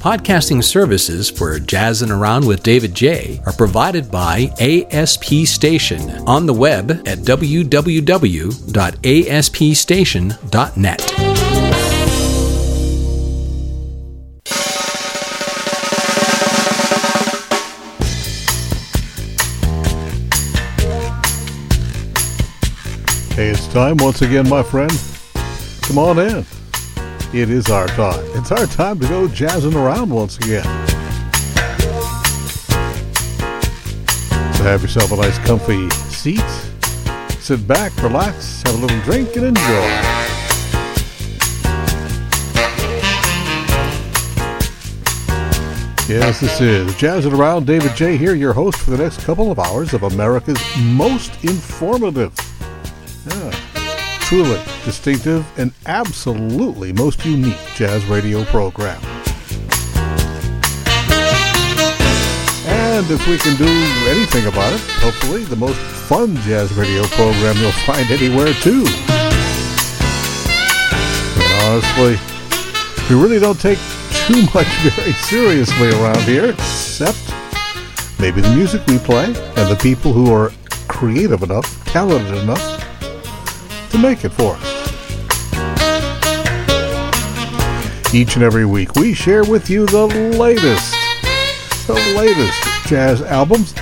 Podcasting services for Jazzin' Around with David Jaye are provided by ASP Station on the web at www.aspstation.net. Hey, it's time once again, my friend. Come on in. It is our time. It's our time to go jazzing around once again. So have yourself a nice comfy seat. Sit back, relax, have a little drink, and enjoy. Yes, this is Jazzing Around. David Jaye. here, your host for the next couple of hours of America's most informative, yeah, truly distinctive, and absolutely most unique jazz radio program. And if we can do anything about it, hopefully the most fun jazz radio program you'll find anywhere too. And honestly, we really don't take too much very seriously around here, except maybe the music we play and the people who are creative enough, talented enough to make it for us. Each and every week, we share with you the latest, the latest jazz albums.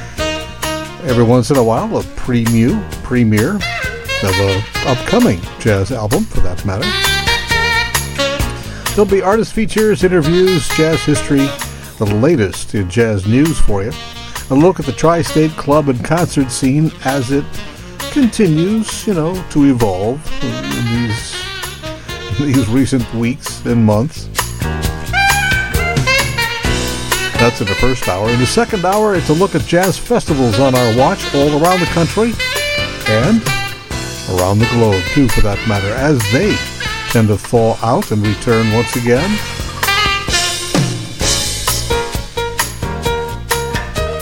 Every once in a while, a preview, premiere of an upcoming jazz album, for that matter. There'll be artist features, interviews, jazz history, the latest in jazz news for you. A look at the tri state club and concert scene as it continues, you know, to evolve in these, in these recent weeks and months. That's in the first hour. In the second hour, it's a look at jazz festivals on our watch all around the country and around the globe, too, for that matter, as they tend to fall out and return once again.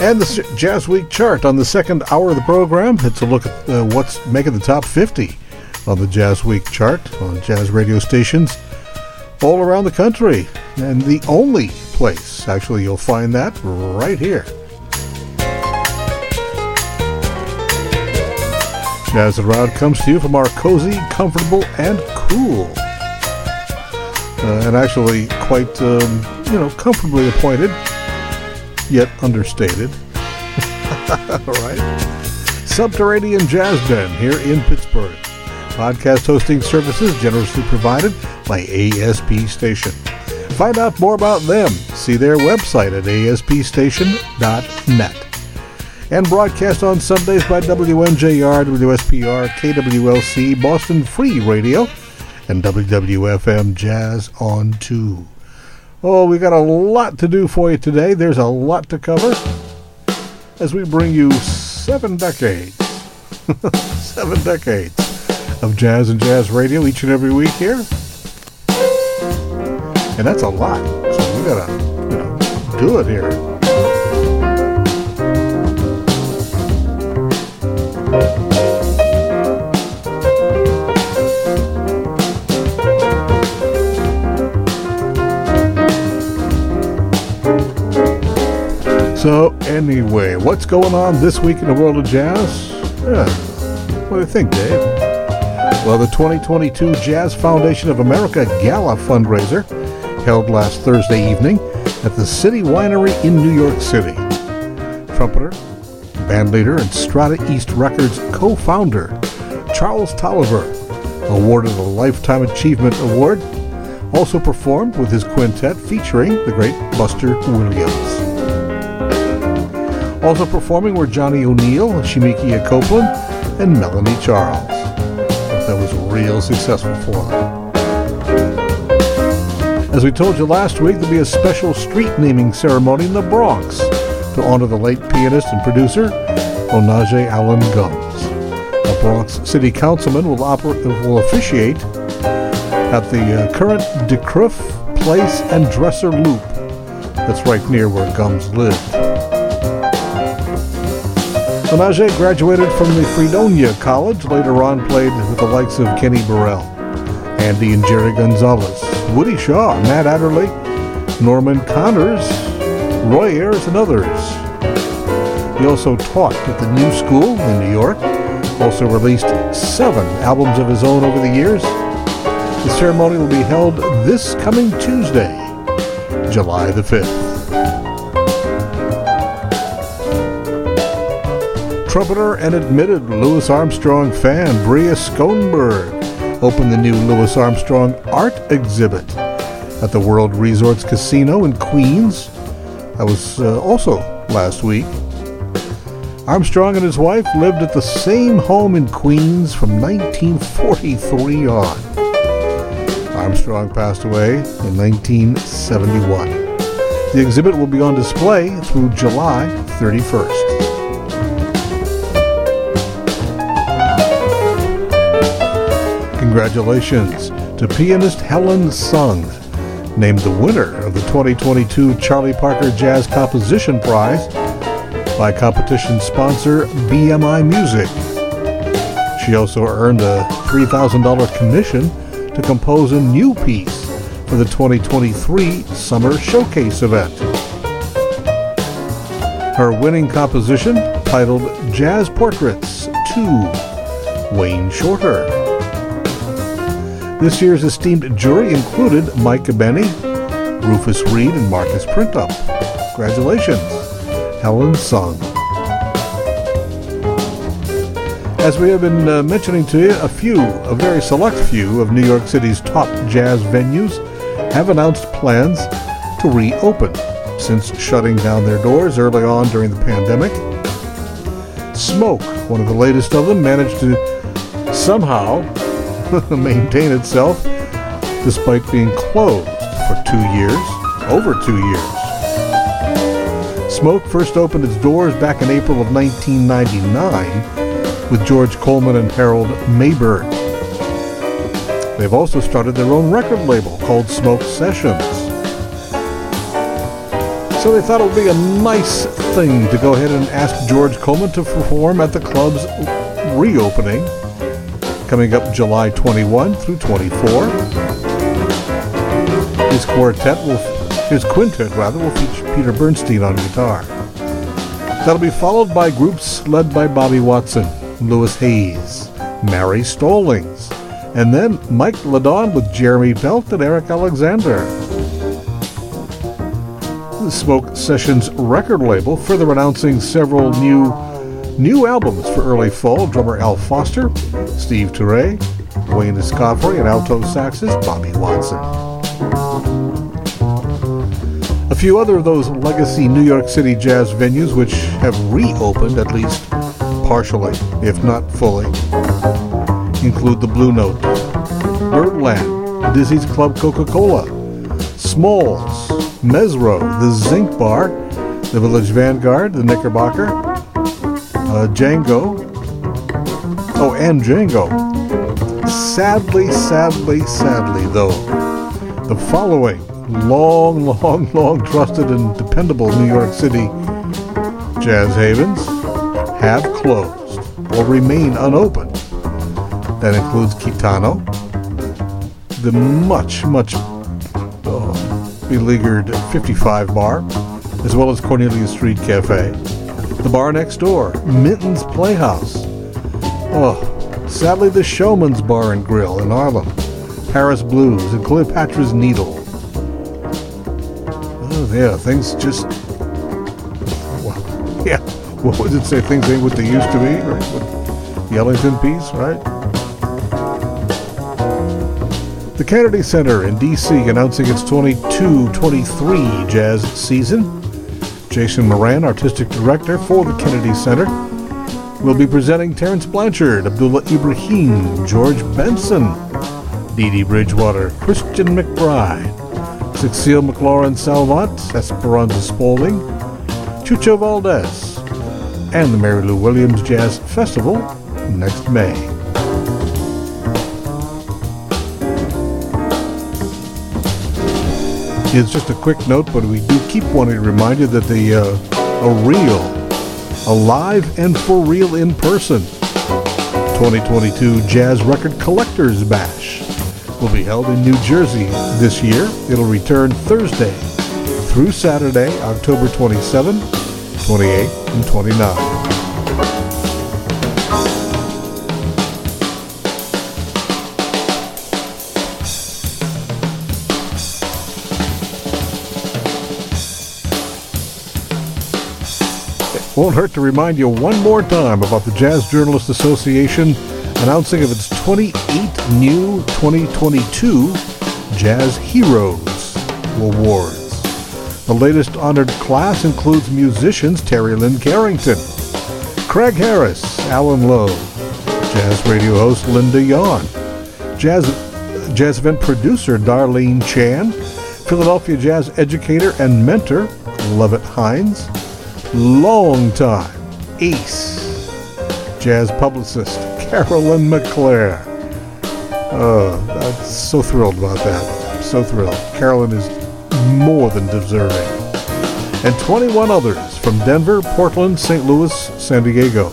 And the JazzWeek chart on the second hour of the program. It's a look at uh, what's making the top 50 on the JazzWeek chart on jazz radio stations all around the country. And the only place, actually, you'll find that right here. Jazz Around comes to you from our cozy, comfortable, and cool uh, and actually quite, um, you know, comfortably appointed, yet understated. right? Subterranean Jazz Den here in Pittsburgh. Podcast hosting services generously provided by ASP Station. Find out more about them. See their website at aspstation.net. And broadcast on Sundays by WNJR, WSPR, KWLC, Boston Free Radio, and WWFM Jazz on 2. Oh, we got a lot to do for you today. There's a lot to cover as we bring you seven decades. seven decades of jazz and jazz radio each and every week here. And that's a lot. So we gotta, you know, do it here. So, anyway, what's going on this week in the world of jazz? Yeah. What do you think, Dave? Well, the 2022 Jazz Foundation of America Gala fundraiser held last Thursday evening at the City Winery in New York City. Trumpeter, bandleader, and Strata East Records co founder Charles Tolliver awarded a Lifetime Achievement Award. Also performed with his quintet featuring the great Buster Williams. Also performing were Johnny O'Neill, Shemekia Copeland, and Melanie Charles. That was real successful for them. As we told you last week, there'll be a special street naming ceremony in the Bronx to honor the late pianist and producer Onaje Allan Gumbs. A Bronx City Councilman will, oper- will officiate at the uh, current DeCruff Place and Dresser Loop. That's right near where Gumbs lived. Onaje graduated from the Fredonia College, later on played with the likes of Kenny Burrell, Andy and Jerry Gonzalez, Woody Shaw, Nat Adderley, Norman Connors, Roy Ayers, and others. He also taught at the New School in New York, also released seven albums of his own over the years. The ceremony will be held this coming Tuesday, July the 5th. Trumpeter and admitted Louis Armstrong fan Bria Skonberg opened the new Louis Armstrong art exhibit at the World Resorts Casino in Queens. That was uh, also last week. Armstrong and his wife lived at the same home in Queens from 1943 on. Armstrong passed away in 1971. The exhibit will be on display through July 31st. Congratulations to pianist Helen Sung, named the winner of the 2022 Charlie Parker Jazz Composition Prize by competition sponsor BMI Music. She also earned a $3,000 commission to compose a new piece for the 2023 Summer Showcase event. Her winning composition, titled Jazz Portraits 2, Wayne Shorter. This year's esteemed jury included Mike Abene, Rufus Reid, and Marcus Printup. Congratulations, Helen Sung. As we have been uh, mentioning to you, a few, a very select few of New York City's top jazz venues have announced plans to reopen since shutting down their doors early on during the pandemic. Smoke, one of the latest of them, managed to somehow maintain itself despite being closed for two years, over two years. Smoke first opened its doors back in April of 1999 with George Coleman and Harold Mabern. They've also started their own record label called Smoke Sessions. So they thought it would be a nice thing to go ahead and ask George Coleman to perform at the club's reopening coming up July 21 through 24. His quartet will, his quintet rather, will feature Peter Bernstein on guitar. That'll be followed by groups led by Bobby Watson, Louis Hayes, Mary Stallings, and then Mike LeDonne with Jeremy Pelt and Eric Alexander. The Smoke Sessions record label further announcing several new new albums for early fall. Drummer Al Foster, Steve Turre, Wayne Escoffery, and alto saxist Bobby Watson. A few other of those legacy New York City jazz venues which have reopened at least partially, if not fully, include the Blue Note, Birdland, Dizzy's Club Coca-Cola, Smalls, Mezzrow, the Zinc Bar, the Village Vanguard, the Knickerbocker, uh, Django, Oh, and Django. Sadly, sadly, sadly, though, the following long, long, long trusted and dependable New York City jazz havens have closed or remain unopened. That includes Kitano, the much, much oh, beleaguered 55 bar, as well as Cornelia Street Cafe, the bar next door, Minton's Playhouse, Oh, sadly, the Showman's Bar and Grill in Harlem, Paris Blues, and Cleopatra's Needle. Oh, yeah, things just. Well, yeah, what would it say? Things ain't what they used to be? With the Ellington piece, right? The Kennedy Center in D.C. announcing its 22-23 jazz season. Jason Moran, artistic director for the Kennedy Center, We'll be presenting Terence Blanchard, Abdullah Ibrahim, George Benson, Dee Dee Bridgewater, Christian McBride, Cecile McLorin Salvant, Esperanza Spalding, Chucho Valdés, and the Mary Lou Williams Jazz Festival next May. It's just a quick note, but we do keep wanting to remind you that the uh, a real alive and for real in person. 2022 Jazz Record Collectors Bash will be held in New Jersey this year. It'll return Thursday, through Saturday, October 27, 28, and 29. Won't hurt to remind you one more time about the Jazz Journalists Association announcing of its 28 new 2022 Jazz Heroes Awards. The latest honored class includes musicians Terri Lyne Carrington, Craig Harris, Alan Lowe, jazz radio host Linda Yohn, jazz, jazz event producer Darlene Chan, Philadelphia jazz educator and mentor Lovett Hines, longtime ace jazz publicist Carolyn McClair. Oh, I'm so thrilled about that. So thrilled. Carolyn is more than deserving. And 21 others from Denver, Portland, St. Louis, San Diego,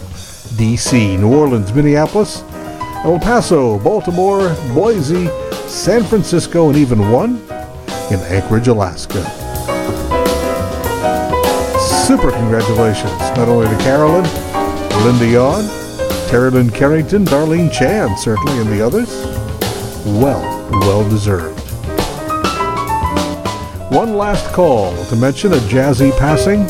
D.C., New Orleans, Minneapolis, El Paso, Baltimore, Boise, San Francisco, and even one in Anchorage, Alaska super congratulations not only to Carolyn, Linda Yohn, Terri Lyne Carrington, Darlene Chan, certainly, and the others. Well, well deserved. One last call to mention a jazzy passing.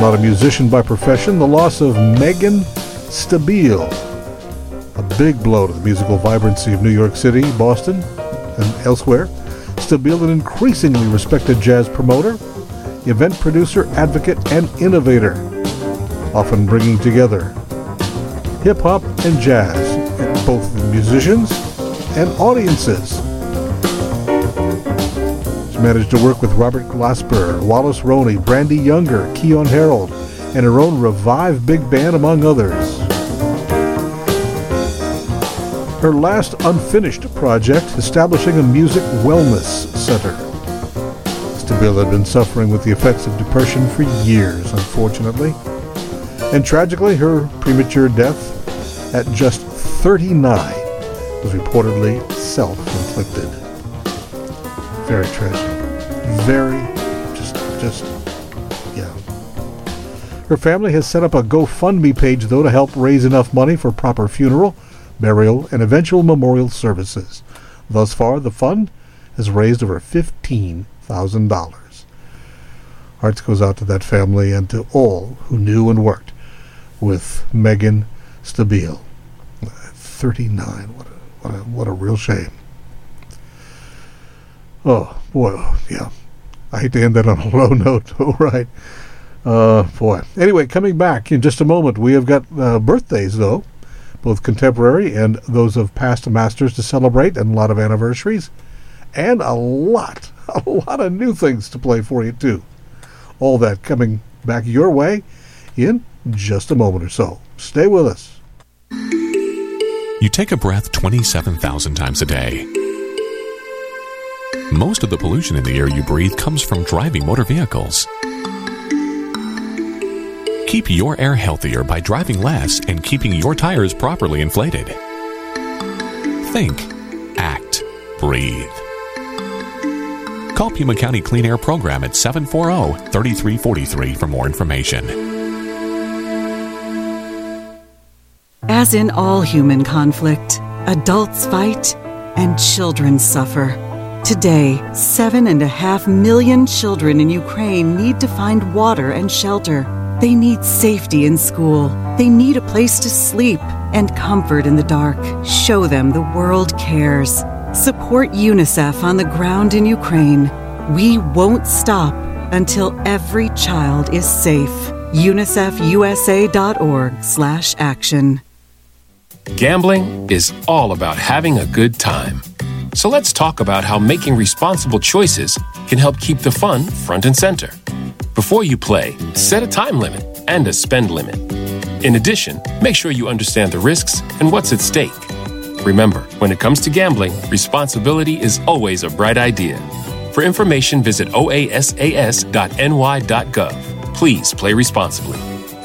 Not a musician by profession, the loss of Megan Stabile. A big blow to the musical vibrancy of New York City, Boston, and elsewhere. Stabile, an increasingly respected jazz promoter, event producer, advocate, and innovator, often bringing together hip hop and jazz, both musicians and audiences. She's managed to work with Robert Glasper, Wallace Roney, Brandee Younger, Keyon Harrold, and her own Revive Big Band, among others. Her last unfinished project, establishing a music wellness center. Stabile had been suffering with the effects of depression for years, unfortunately. And tragically, her premature death at just 39 was reportedly self-inflicted. Very tragic. Very, just, just, yeah. Her family has set up a GoFundMe page, though, to help raise enough money for proper funeral, burial, and eventual memorial services. Thus far, the fund has raised over 15 thousand dollars. Hearts goes out to that family and to all who knew and worked with Megan Stabile. Thirty-nine. What a what a what a real shame. Oh boy, yeah. I hate to end that on a low note. All right. Uh, boy. Anyway, coming back in just a moment, we have got uh, birthdays though, both contemporary and those of past masters to celebrate, and a lot of anniversaries, and a lot a lot of new things to play for you, too. All that coming back your way in just a moment or so. Stay with us. You take a breath 27,000 times a day. Most of the pollution in the air you breathe comes from driving motor vehicles. Keep your air healthier by driving less and keeping your tires properly inflated. Think, act, breathe. Call Pima County Clean Air Program at 740 3343 for more information. As in all human conflict, adults fight and children suffer. Today, seven and a half million children in Ukraine need to find water and shelter. They need safety in school. They need a place to sleep and comfort in the dark. Show them the world cares. Support UNICEF on the ground in Ukraine. We won't stop until every child is safe. UNICEFUSA.org/action. Gambling is all about having a good time. So let's talk about how making responsible choices can help keep the fun front and center. Before you play, set a time limit and a spend limit. In addition, make sure you understand the risks and what's at stake. Remember, when it comes to gambling, responsibility is always a bright idea. For information, visit oasas.ny.gov. Please play responsibly.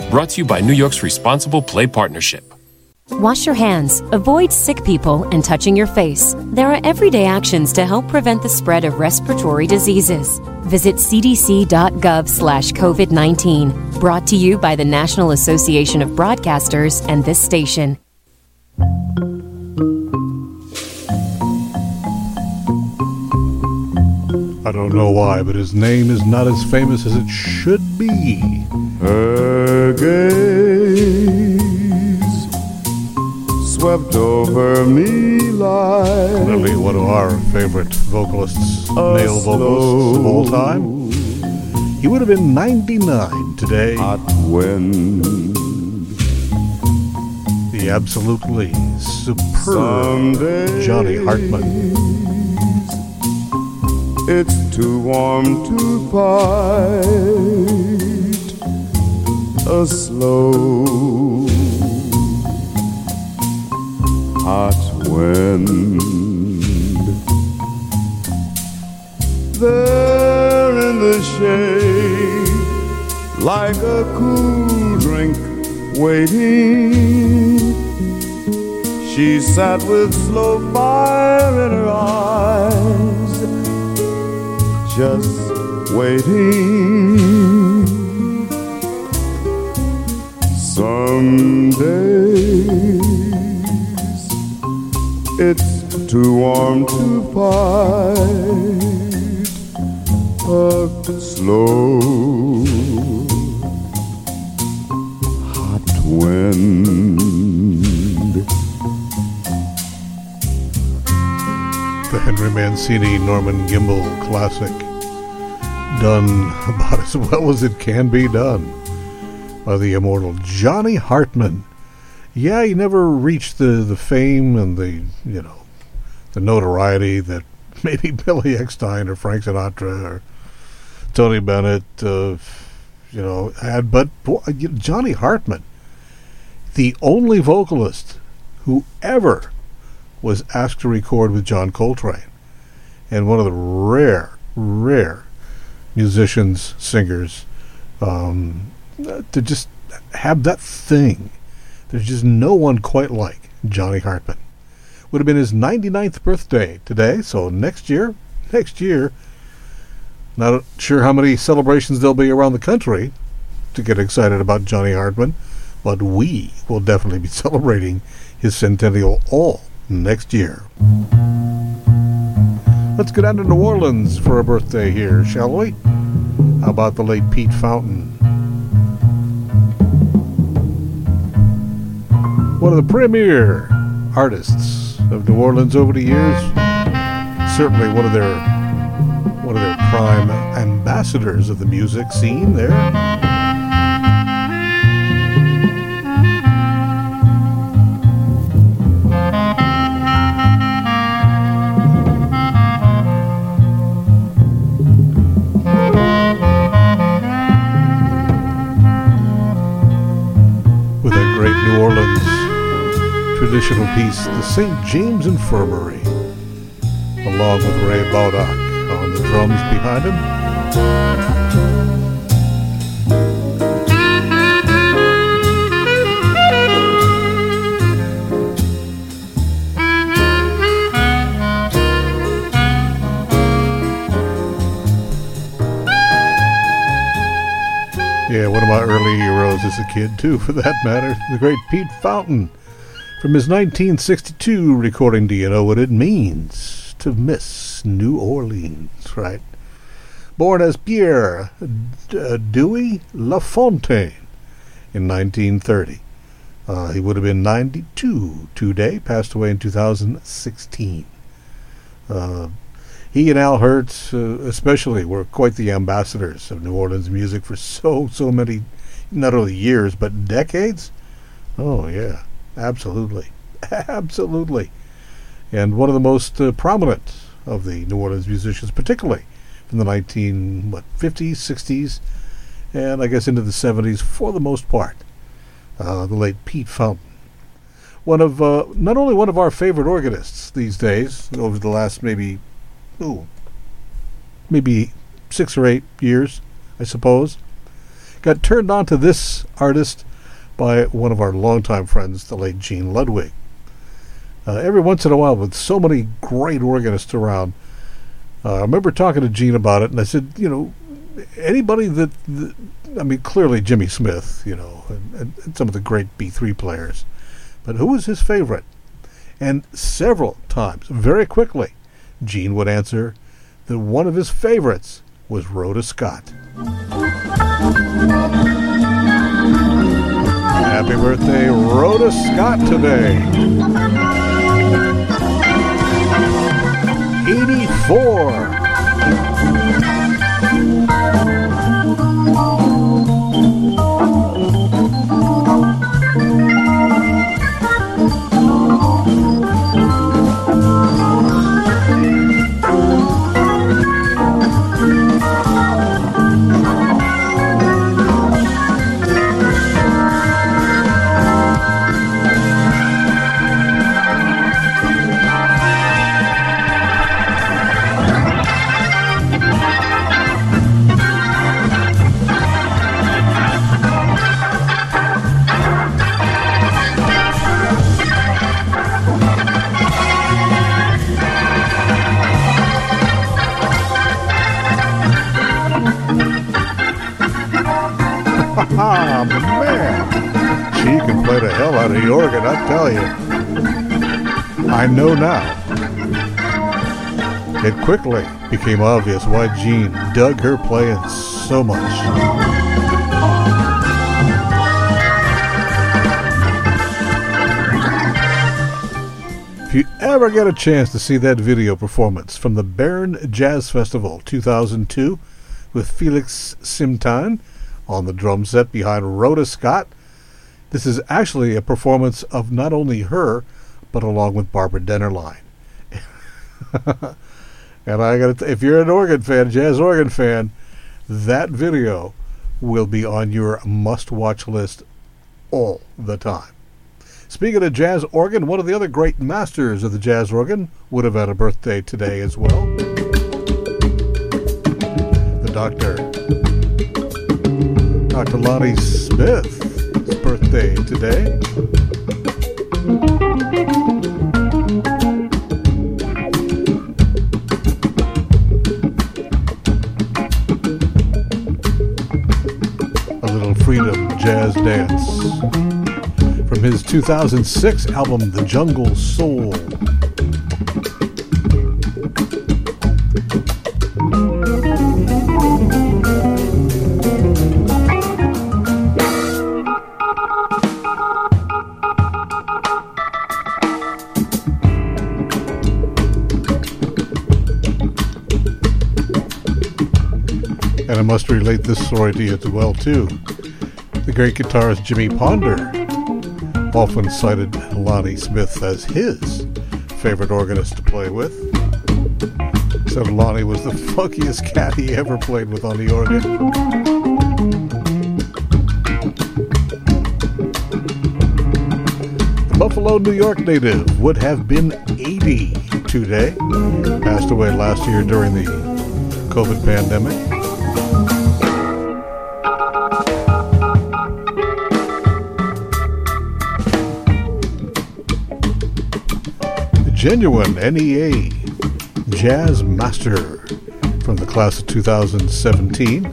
Brought to you by New York's Responsible Play Partnership. Wash your hands, avoid sick people, and touching your face. There are everyday actions to help prevent the spread of respiratory diseases. Visit cdc.gov slash COVID 19. Brought to you by the National Association of Broadcasters and this station. I don't know why, but his name is not as famous as it should be. Her gaze swept over me like Clearly one of our favorite vocalists, male vocalists of all time. He would have been 99 today. hot wind. The absolutely superb Someday Johnny Hartman. It's too warm to fight a slow hot wind. There in the shade, like a cool drink waiting. She sat with slow fire in her eyes, just waiting. Some days it's too warm to fight a slow hot wind. The Henry Mancini Norman Gimbel classic. Done about as well as it can be done by the immortal Johnny Hartman. Yeah, he never reached the, the fame and the, you know, the notoriety that maybe Billy Eckstine or Frank Sinatra or Tony Bennett, uh, you know, had. But boy, Johnny Hartman, the only vocalist who ever was asked to record with John Coltrane, and one of the rare, rare musicians, singers, um, to just have that thing. There's just no one quite like Johnny Hartman. Would have been his 99th birthday today, so next year, next year, not sure how many celebrations there'll be around the country to get excited about Johnny Hartman, but we will definitely be celebrating his centennial all next year. Let's get down to New Orleans for a birthday here, shall we? How about the late Pete Fountain? One of the premier artists of New Orleans over the years. Certainly one of their one of their prime ambassadors of the music scene there. New Orleans traditional piece, the St. James Infirmary, along with Ray Baldock on the drums behind him. My early heroes as a kid, too, for that matter. The great Pete Fountain from his 1962 recording. Do you know what it means to miss New Orleans, right? Born as Pierre D- Dewey LaFontaine in 1930. Uh, he would have been 92 today, passed away in 2016. Uh, he and Al Hirt, uh, especially, were quite the ambassadors of New Orleans music for so, so many, not only years, but decades. Oh, yeah, absolutely. Absolutely. And one of the most uh, prominent of the New Orleans musicians, particularly from the 19, what, 50s, 60s, and I guess into the 70s for the most part. Uh, the late Pete Fountain. One of, uh, not only one of our favorite organists these days, over the last maybe ooh, maybe six or eight years, I suppose. Got turned on to this artist by one of our longtime friends, the late Gene Ludwig. Uh, every once in a while, with so many great organists around, uh, I remember talking to Gene about it, and I said, you know, anybody that, that I mean, clearly Jimmy Smith, you know, and, and some of the great B3 players, but who was his favorite? And several times, very quickly, Gene would answer that one of his favorites was Rhoda Scott. Happy birthday, Rhoda Scott, today. 84. Ah, man. She can play the hell out of the organ, I tell you. I know now. It quickly became obvious why Gene dug her playing so much. If you ever get a chance to see that video performance from the Bern Jazz Festival 2002 with Felix Simtaine, on the drum set behind Rhoda Scott. This is actually a performance of not only her, but along with Barbara Dennerlein. and I got if you're an organ fan, jazz organ fan, that video will be on your must-watch list all the time. Speaking of jazz organ, one of the other great masters of the jazz organ would have had a birthday today as well. The Doctor Dr. Lonnie Smith's birthday today. A little freedom jazz dance from his 2006 album The Jungle Soul. Relate this story to you as well too. The great guitarist Jimmy Ponder often cited Lonnie Smith as his favorite organist to play with. Said Lonnie was the funkiest cat he ever played with on the organ. The Buffalo, New York native would have been 80 today. Passed away last year during the COVID pandemic. Genuine NEA Jazz Master from the class of 2017.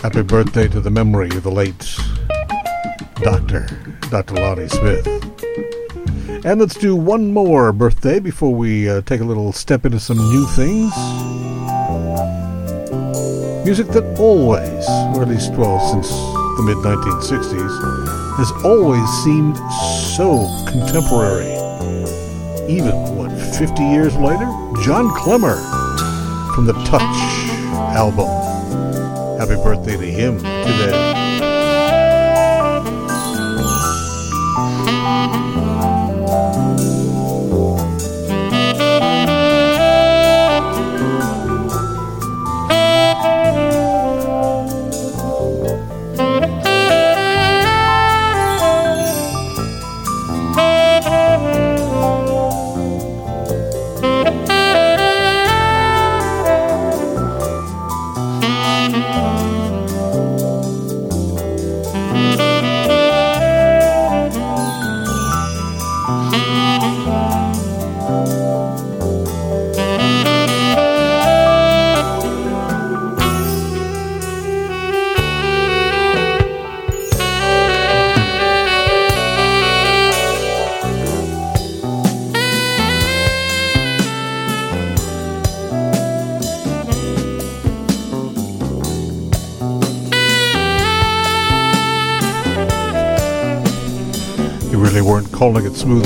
Happy birthday to the memory of the late Dr. Dr. Lonnie Smith. And let's do one more birthday before we uh, take a little step into some new things. Music that always, or at least, well, since the mid 1960s, has always seemed so contemporary even, what, 50 years later? John Klemmer from the Touch album. Happy birthday to him today.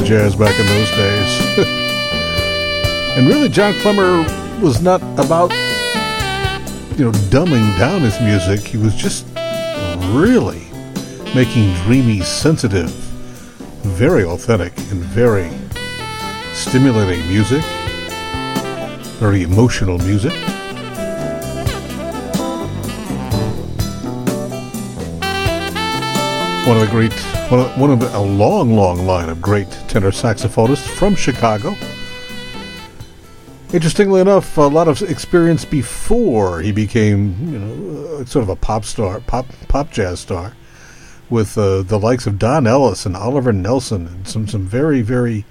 Jazz back in those days. and really, John Klemmer was not about, you know, dumbing down his music. He was just really making dreamy, sensitive, very authentic, and very stimulating music, very emotional music. One of the great, one of, one of a long, long line of great tenor saxophonists from Chicago. Interestingly enough, a lot of experience before he became, you know, sort of a pop star, pop pop jazz star, with uh, the likes of Don Ellis and Oliver Nelson and some some very very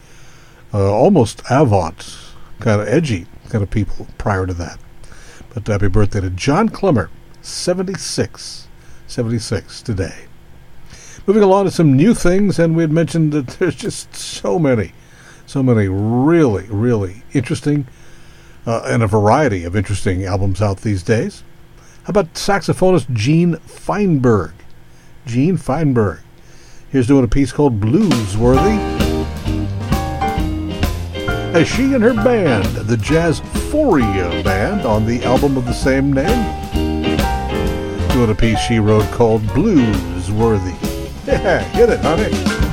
uh, almost avant, kind of edgy kind of people prior to that. But happy birthday to John Klemmer, 76, 76 today. Moving along to some new things, and we had mentioned that there's just so many, so many really, really interesting uh, and a variety of interesting albums out these days. How about saxophonist Gene Fineberg? Gene Fineberg. Here's doing a piece called Bluesworthy. As she and her band, the Jazzphoria Band, on the album of the same name, doing a piece she wrote called Bluesworthy. Yeah, get it, honey.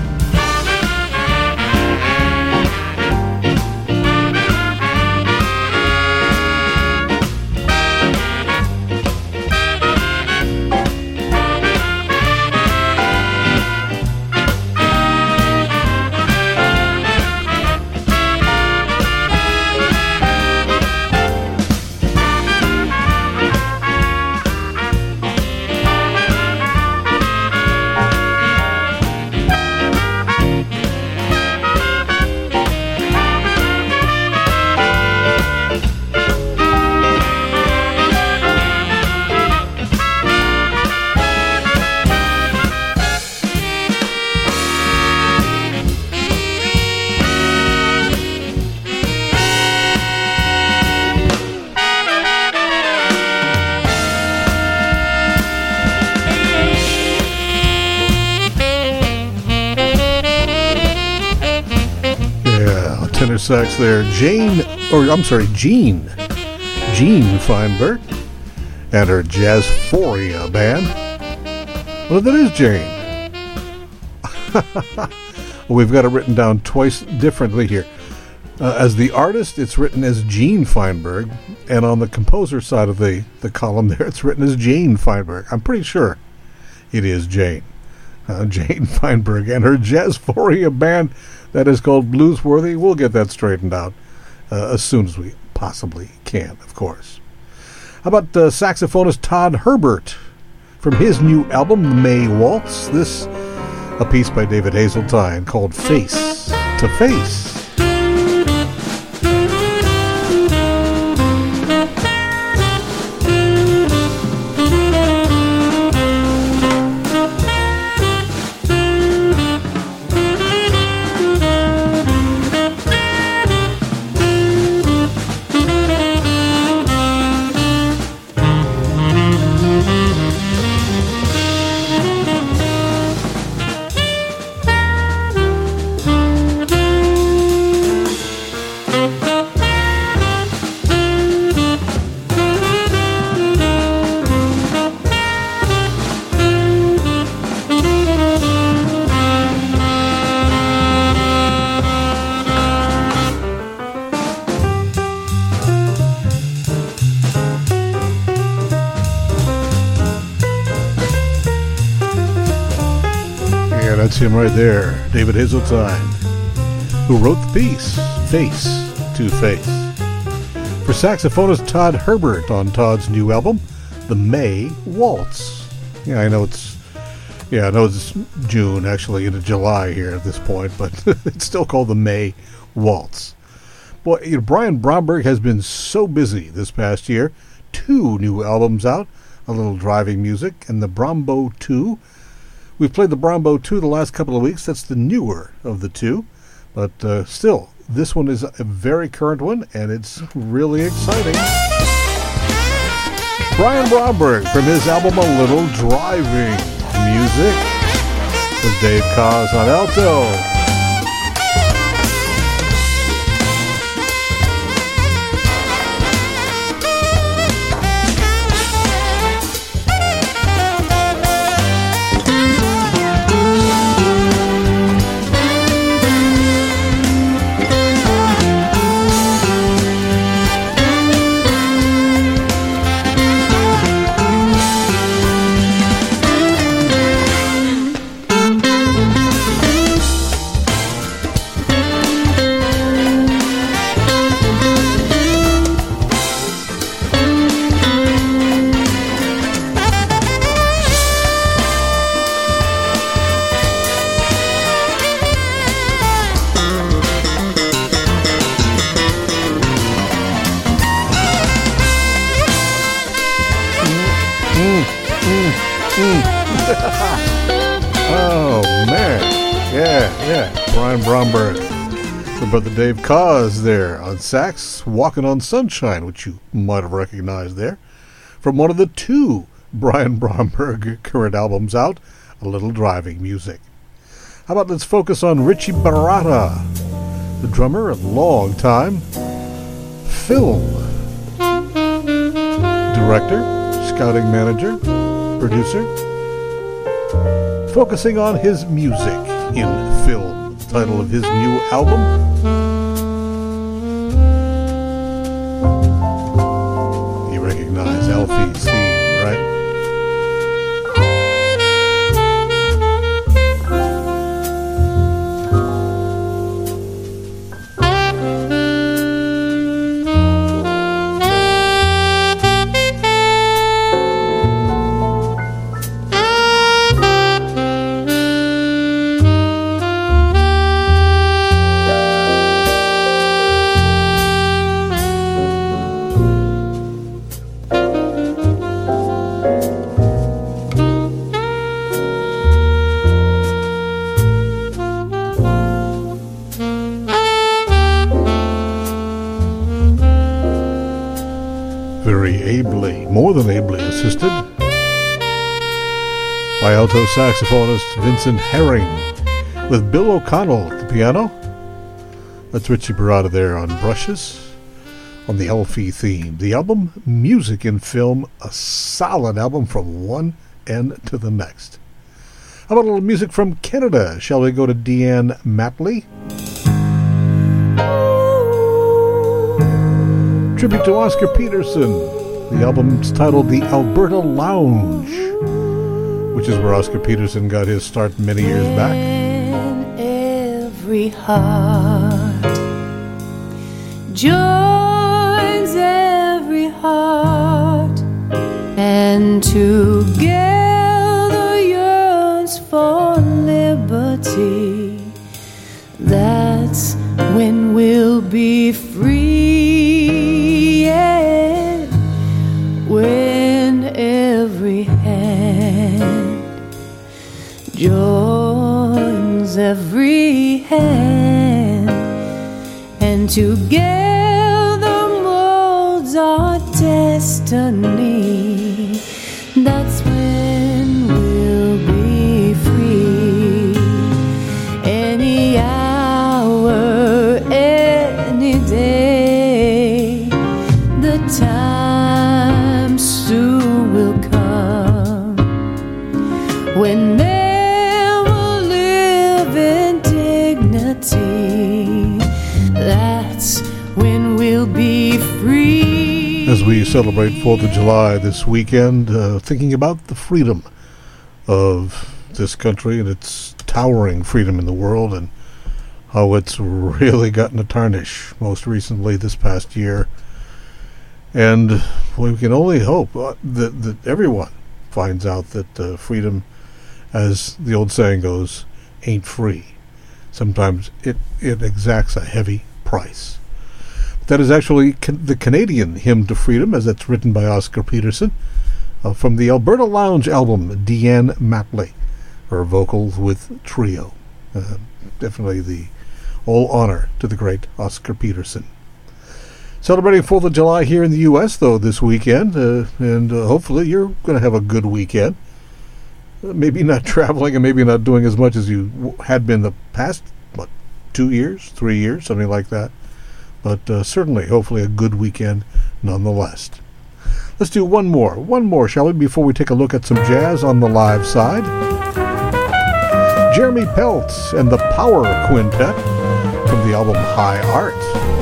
Sax there, Jane, or I'm sorry, Jean, Jean Fineberg, and her Jazzphoria band. Well, that is Jane. We've got it written down twice differently here. Uh, as the artist, it's written as Gene Fineberg, and on the composer side of the, the column there, it's written as Jane Fineberg. I'm pretty sure it is Jane. Uh, Jane Fineberg and her Jazz Jazzphoria band that is called Bluesworthy. We'll get that straightened out uh, as soon as we possibly can, of course. How about uh, saxophonist Todd Herbert from his new album, The May Waltz? This, a piece by David Hazeltine called Face to Face. Him right there, David Hazeltine, who wrote the piece, Face to Face. For saxophonist Todd Herbert on Todd's new album, The May Waltz. Yeah, I know it's yeah, I know it's June, actually into July here at this point, but it's still called the May Waltz. Boy, you know, Brian Bromberg has been so busy this past year. Two new albums out, a little driving music, and the Brombo 2, We've played the Brombo 2 the last couple of weeks. That's the newer of the two. But uh, still, this one is a very current one, and it's really exciting. Brian Bromberg from his album A Little Driving Music with Dave Koz on alto brother Dave Koz there on sax, Walking on Sunshine, which you might have recognized there. From one of the two Brian Bromberg current albums out, A Little Driving Music. How about let's focus on Richie Baratta, the drummer a long time, film director, scouting manager, producer, focusing on his music in film. Title of his new album, recognize alto saxophonist Vincent Herring with Bill O'Connell at the piano. That's Richie Baratta there on brushes on the Alfie theme. The album Music in Film, a solid album from one end to the next. How about a little music from Canada? Shall we go to Deanne Matley? Tribute to Oscar Peterson. The album's titled The Alberta Lounge, which is where Oscar Peterson got his start many years back. In every heart joins every heart, and together and together celebrate 4th of July this weekend, uh, thinking about the freedom of this country and its towering freedom in the world and how it's really gotten a tarnish most recently this past year. And we can only hope uh, that, that everyone finds out that uh, freedom, as the old saying goes, ain't free. Sometimes it, it exacts a heavy price. That is actually can- the Canadian Hymn to Freedom, as it's written by Oscar Peterson, uh, from the Alberta Lounge album, Deanne Matley, her vocals with trio. Uh, definitely the all honor to the great Oscar Peterson. Celebrating 4th of July here in the U.S., though, this weekend, uh, and uh, hopefully you're going to have a good weekend. Uh, maybe not traveling and maybe not doing as much as you w- had been the past, what, two years, three years, something like that. But uh, certainly, hopefully, a good weekend nonetheless. Let's do one more, one more, shall we, before we take a look at some jazz on the live side. Jeremy Peltz and the Power Quintet from the album High Art.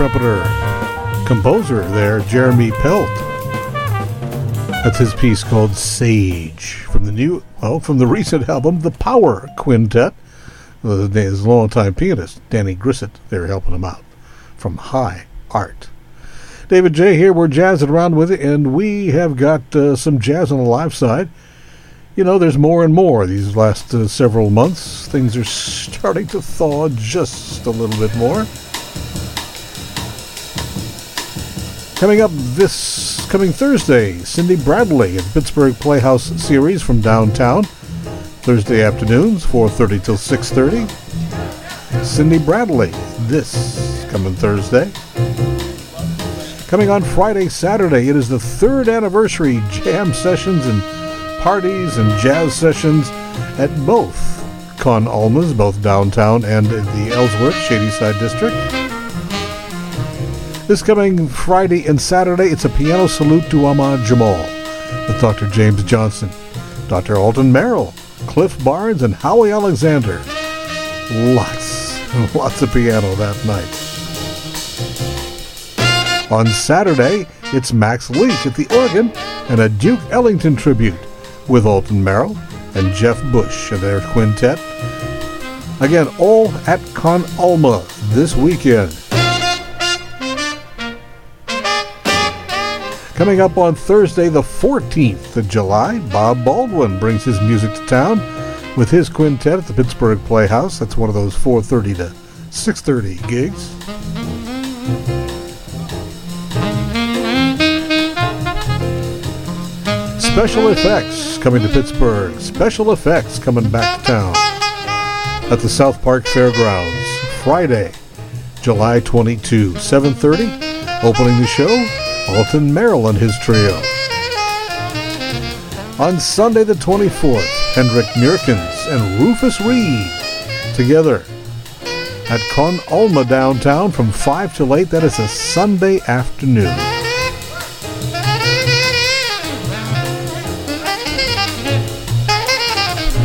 Trumpeter, composer there, Jeremy Pelt. That's his piece called Sage from the new, well, from the recent album, The Power Quintet. His longtime pianist, Danny Grissett, they're helping him out from High Art. David Jaye here, we're jazzing around with it, and we have got uh, some jazz on the live side. You know, there's more and more these last uh, several months. Things are starting to thaw just a little bit more. Coming up this coming Thursday, Cindy Bradley at Pittsburgh Playhouse series from downtown. Thursday afternoons, 4:30 till 6:30. Cindy Bradley, this coming Thursday. Coming on Friday, Saturday, it is the third anniversary jam sessions and parties and jazz sessions at both Con Almas, both downtown and the Ellsworth Shadyside District. This coming Friday and Saturday, it's a piano salute to Ahmad Jamal with Dr. James Johnson, Dr. Alton Merrill, Cliff Barnes, and Howie Alexander. Lots and lots of piano that night. On Saturday, it's Max Leake at the organ and a Duke Ellington tribute with Alton Merrill and Jeff Bush and their quintet. Again, all at Con Alma this weekend. Coming up on Thursday, the 14th of July, Bob Baldwin brings his music to town with his quintet at the Pittsburgh Playhouse. That's one of those 4:30 to 6:30 gigs. Special Effects coming to Pittsburgh. Special Effects coming back to town at the South Park Fairgrounds Friday, July 22, 7:30. Opening the show, Alton Merrill and his trio. On Sunday the 24th, Hendrik Meurkens and Rufus Reid together at Con Alma downtown from 5 to 8. That is a Sunday afternoon.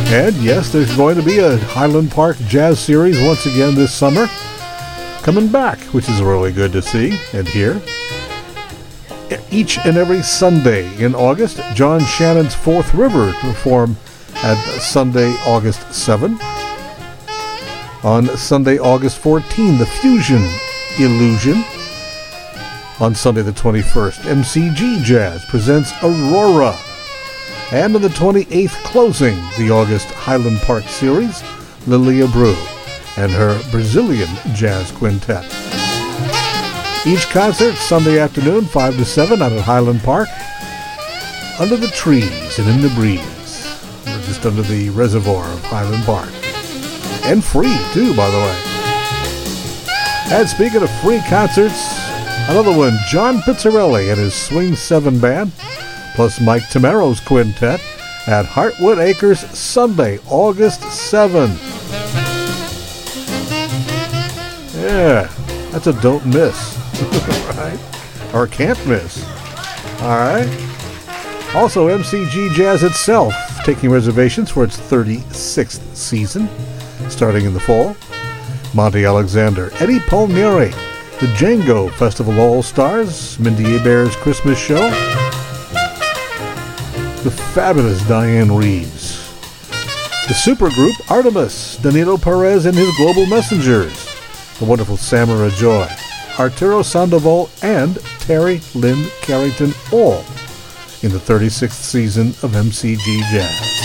And yes, there's going to be a Highland Park Jazz Series once again this summer. Coming back, which is really good to see and hear. Each and every Sunday in August, John Shannon's Fourth River to perform at Sunday, August 7. On Sunday, August 14, the Fusion Illusion. On Sunday, the 21st, MCG Jazz presents Aurora. And on the 28th, closing the August Highland Park series, Lilia Brew and her Brazilian Jazz Quintet. Each concert Sunday afternoon, 5 to 7 out at Highland Park, under the trees and in the breeze. We're just under the reservoir of Highland Park. And free, too, by the way. And speaking of free concerts, another one, John Pizzarelli and his Swing 7 Band plus Mike Tomaro's quintet at Heartwood Acres Sunday, August 7. Yeah, that's a don't miss, right? Or can't miss. All right. Also, MCG Jazz itself taking reservations for its 36th season, starting in the fall. Monty Alexander, Eddie Palmieri, the Django Festival All Stars, Mindy Abair's Christmas Show, the fabulous Dianne Reeves. The supergroup Artemis, Danilo Perez and his Global Messengers, the wonderful Samara Joy, Arturo Sandoval, and Terri Lyne Carrington, all in the 36th season of MCG Jazz.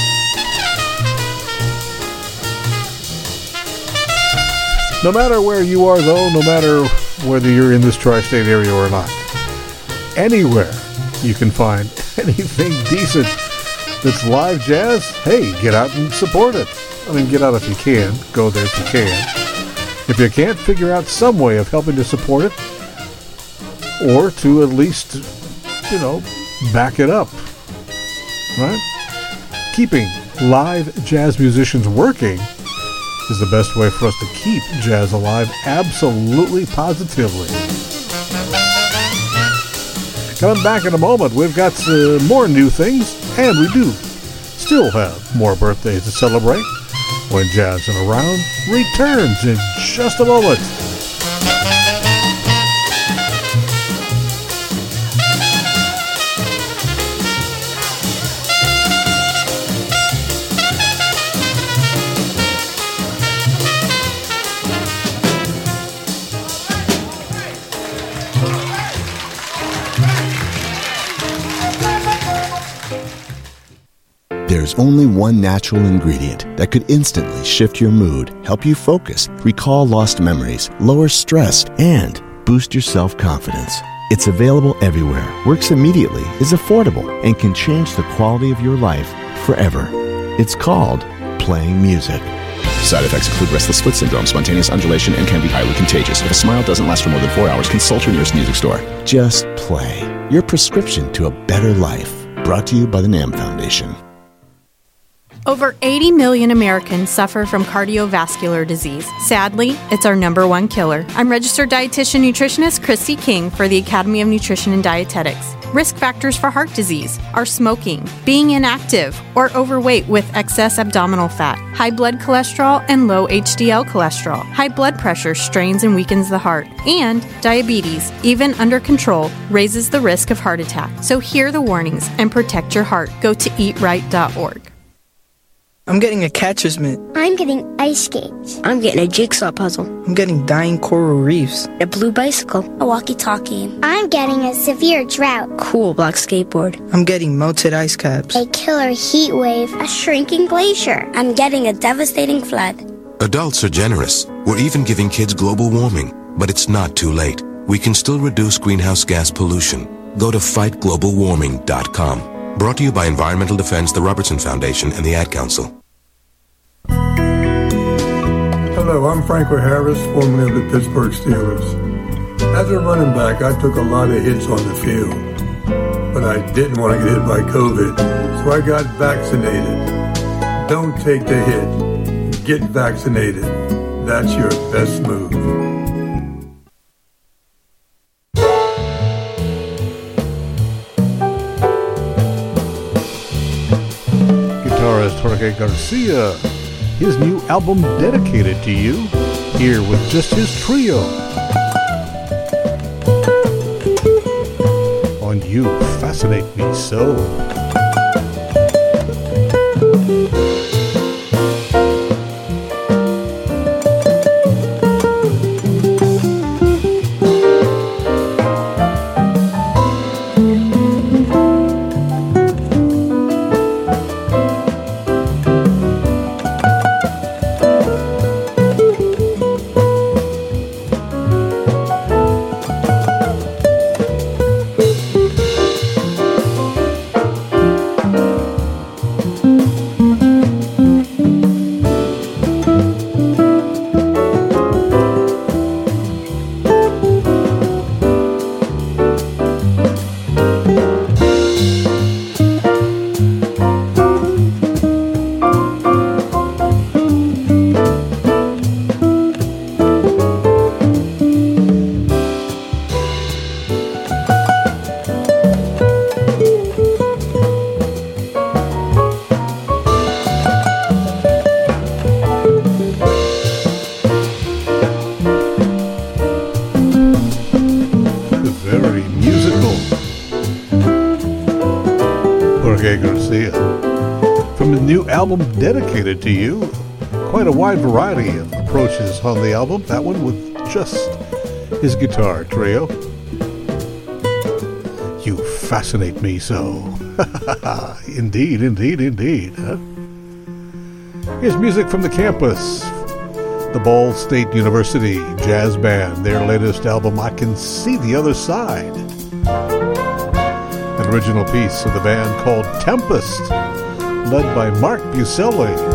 No matter where you are, though, no matter whether you're in this tri state area or not, anywhere you can find anything decent that's live jazz, hey, get out and support it. I mean, get out if you can. Go there if you can. If you can't, figure out some way of helping to support it or to at least, you know, back it up. Right? Keeping live jazz musicians working is the best way for us to keep jazz alive, absolutely positively. Coming back in a moment, we've got uh, more new things, and we do still have more birthdays to celebrate when Jazzin' Around returns in just a moment. There's only one natural ingredient that could instantly shift your mood, help you focus, recall lost memories, lower stress, and boost your self confidence. It's available everywhere, works immediately, is affordable, and can change the quality of your life forever. It's called playing music. Side effects include restless foot syndrome, spontaneous undulation, and can be highly contagious. If a smile doesn't last for more than four hours, consult your nearest music store. Just play. Your prescription to a better life. Brought to you by the NAM Foundation. Over 80 million Americans suffer from cardiovascular disease. Sadly, it's our number one killer. I'm registered dietitian nutritionist Christy King for the Academy of Nutrition and Dietetics. Risk factors for heart disease are smoking, being inactive, or overweight with excess abdominal fat, high blood cholesterol and low HDL cholesterol. High blood pressure strains and weakens the heart, and diabetes, even under control, raises the risk of heart attack. So hear the warnings and protect your heart. Go to eatright.org. I'm getting a catcher's mitt. I'm getting ice skates. I'm getting a jigsaw puzzle. I'm getting dying coral reefs. A blue bicycle. A walkie talkie. I'm getting a severe drought. Cool black skateboard. I'm getting melted ice caps. A killer heat wave. A shrinking glacier. I'm getting a devastating flood. Adults are generous. We're even giving kids global warming. But it's not too late. We can still reduce greenhouse gas pollution. Go to fightglobalwarming.com. Brought to you by Environmental Defense, the Robertson Foundation, and the Ad Council. Hello, I'm Franco Harris, formerly of the Pittsburgh Steelers. As a running back, I took a lot of hits on the field, but I didn't want to get hit by COVID, so I got vaccinated. Don't take the hit. Get vaccinated. That's your best move. Garcia, his new album dedicated to you, here with just his trio. On You Fascinate Me So. To you, quite a wide variety of approaches on the album. That one with just his guitar trio. You fascinate me so. indeed, indeed, indeed. Huh? Here's music from the campus. The Ball State University Jazz Band, their latest album, I Can See the Other Side. An original piece of the band called Tempest, led by Mark Buselli.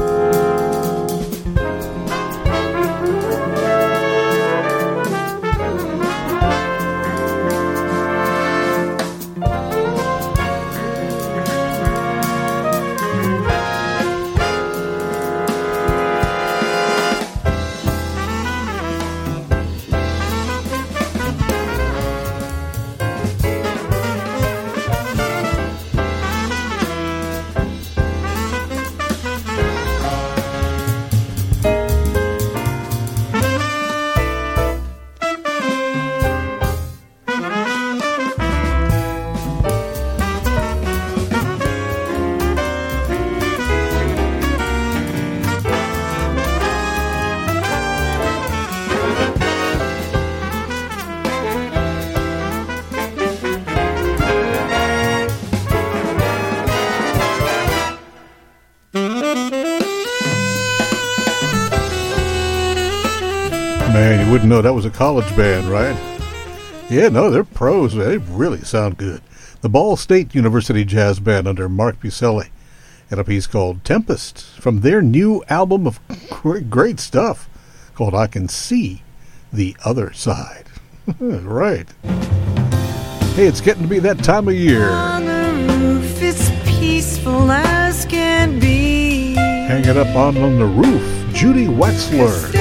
Know that was a college band, right? Yeah, no, they're pros. They really sound good. The Ball State University Jazz Band under Mark Buselli and a piece called Tempest from their new album of great, stuff called I Can See the Other Side. right. Hey, it's getting to be that time of year. On the roof, it's peaceful as can be. Hanging up on, on the roof, Judy Wexler.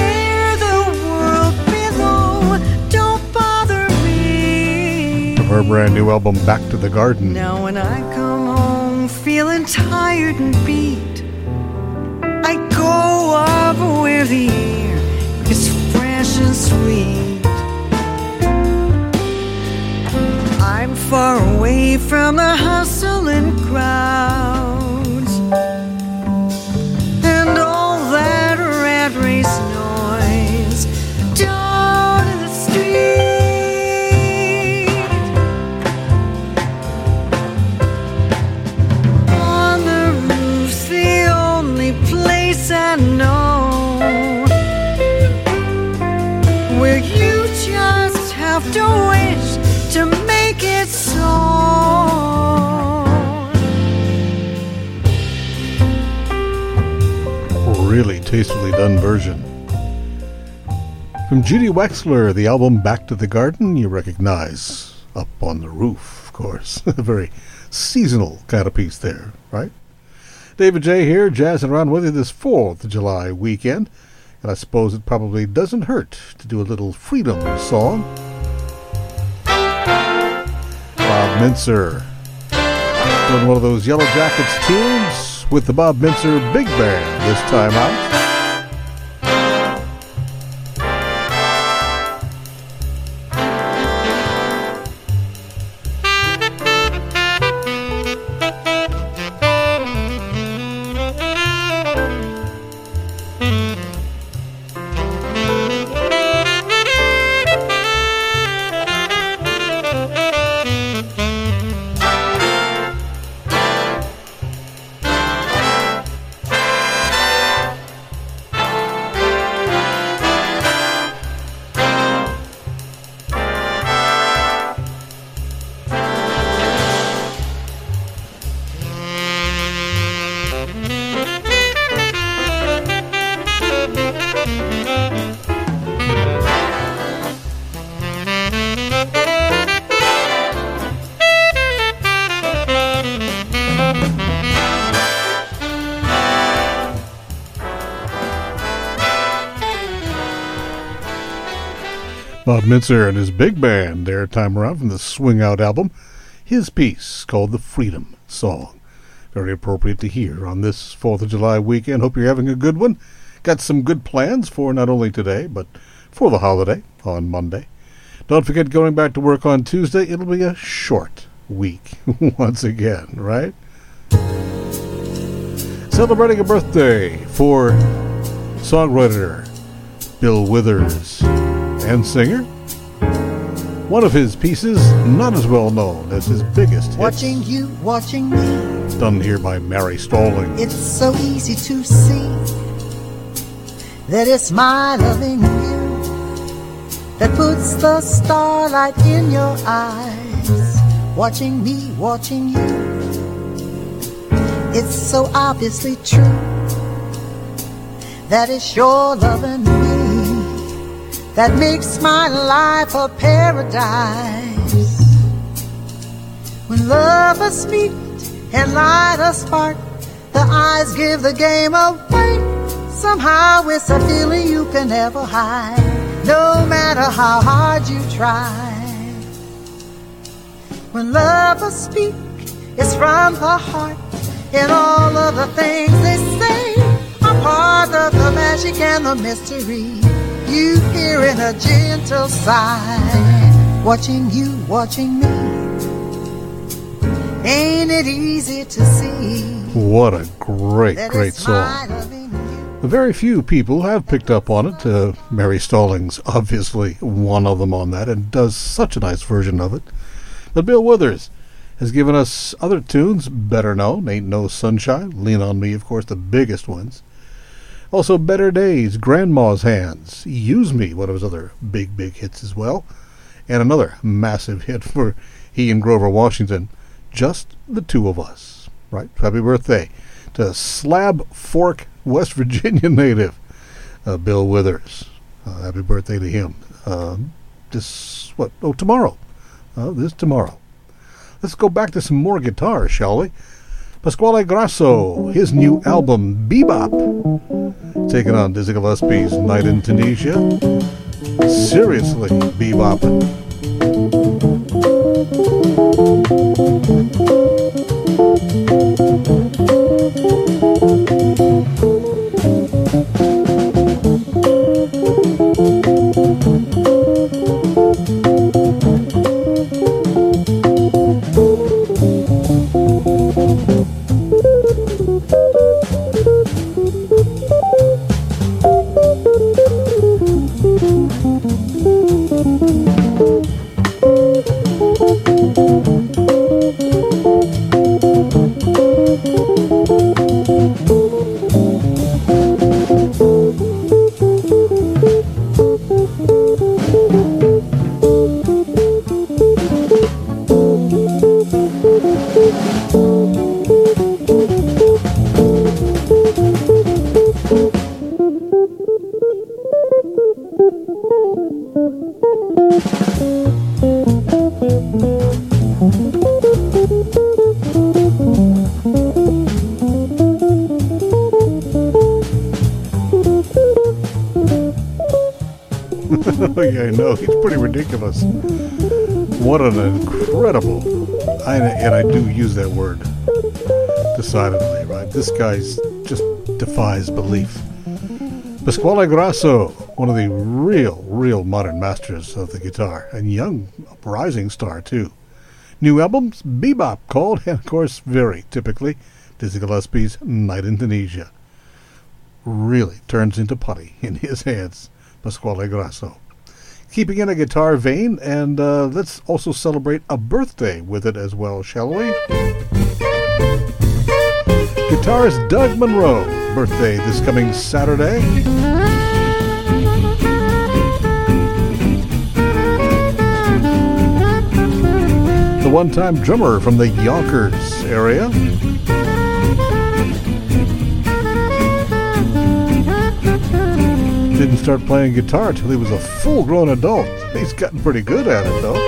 Her brand new album, Back to the Garden. Now, when I come home feeling tired and beat, I go up where the air is fresh and sweet. I'm far away from the hustle and crowds Judy Wexler, the album Back to the Garden, you recognize Up on the Roof, of course. A very seasonal kind of piece there, right? David Jaye here, jazzing around with you this 4th of July weekend. And I suppose it probably doesn't hurt to do a little freedom song. Bob Mintzer doing one of those Yellow Jackets tunes with the Bob Mintzer Big Band this time out. Bob Mintzer and his big band their time around from the Swing Out album. His piece called The Freedom Song. Very appropriate to hear on this 4th of July weekend. Hope you're having a good one. Got some good plans for not only today, but for the holiday on Monday. Don't forget going back to work on Tuesday. It'll be a short week once again, right? Celebrating a birthday for songwriter Bill Withers and singer. One of his pieces, not as well known as his biggest Watching you, watching me, done here by Mary Stalling. it's so easy to see that it's my loving you that puts the starlight in your eyes. Watching me, watching you, it's so obviously true that it's your loving me that makes my life a paradise. When lovers meet and light a spark, the eyes give the game away. Somehow it's a feeling you can never hide, no matter how hard you try. When lovers speak, it's from the heart, and all of the things they say are part of the magic and the mystery. You hear in a gentle sigh, watching you, watching me. Ain't it easy to see? What a great, great song. Very few people have picked up on it. Uh, Mary Stallings, obviously one of them on that, and does such a nice version of it. But Bill Withers has given us other tunes better known. Ain't No Sunshine, Lean on Me, of course, the biggest ones. Also, Better Days, Grandma's Hands, Use Me, one of his other big, big hits as well. And another massive hit for he and Grover Washington, Just the Two of Us. Right? Happy birthday to Slab Fork, West Virginia native, uh, Bill Withers. Uh, happy birthday to him. Uh, this, what? Oh, tomorrow. Uh, this tomorrow. Let's go back to some more guitar, shall we? Pasquale Grasso, his new album, Bebop, taking on Dizzy Gillespie's Night in Tunisia. Seriously, Bebop. Pretty ridiculous. What an incredible. I, and I do use that word decidedly, right? This guy's just defies belief. Pasquale Grasso, one of the real, real modern masters of the guitar, and young rising star, too. New albums, Bebop called, and of course, very typically, Dizzy Gillespie's Night in Tunisia. Really turns into putty in his hands, Pasquale Grasso. Keeping in a guitar vein, and uh, let's also celebrate a birthday with it as well, shall we? Guitarist Doug Munro, birthday this coming Saturday. The one time drummer from the Yonkers area. Didn't start playing guitar till he was a full grown adult. He's gotten pretty good at it, though.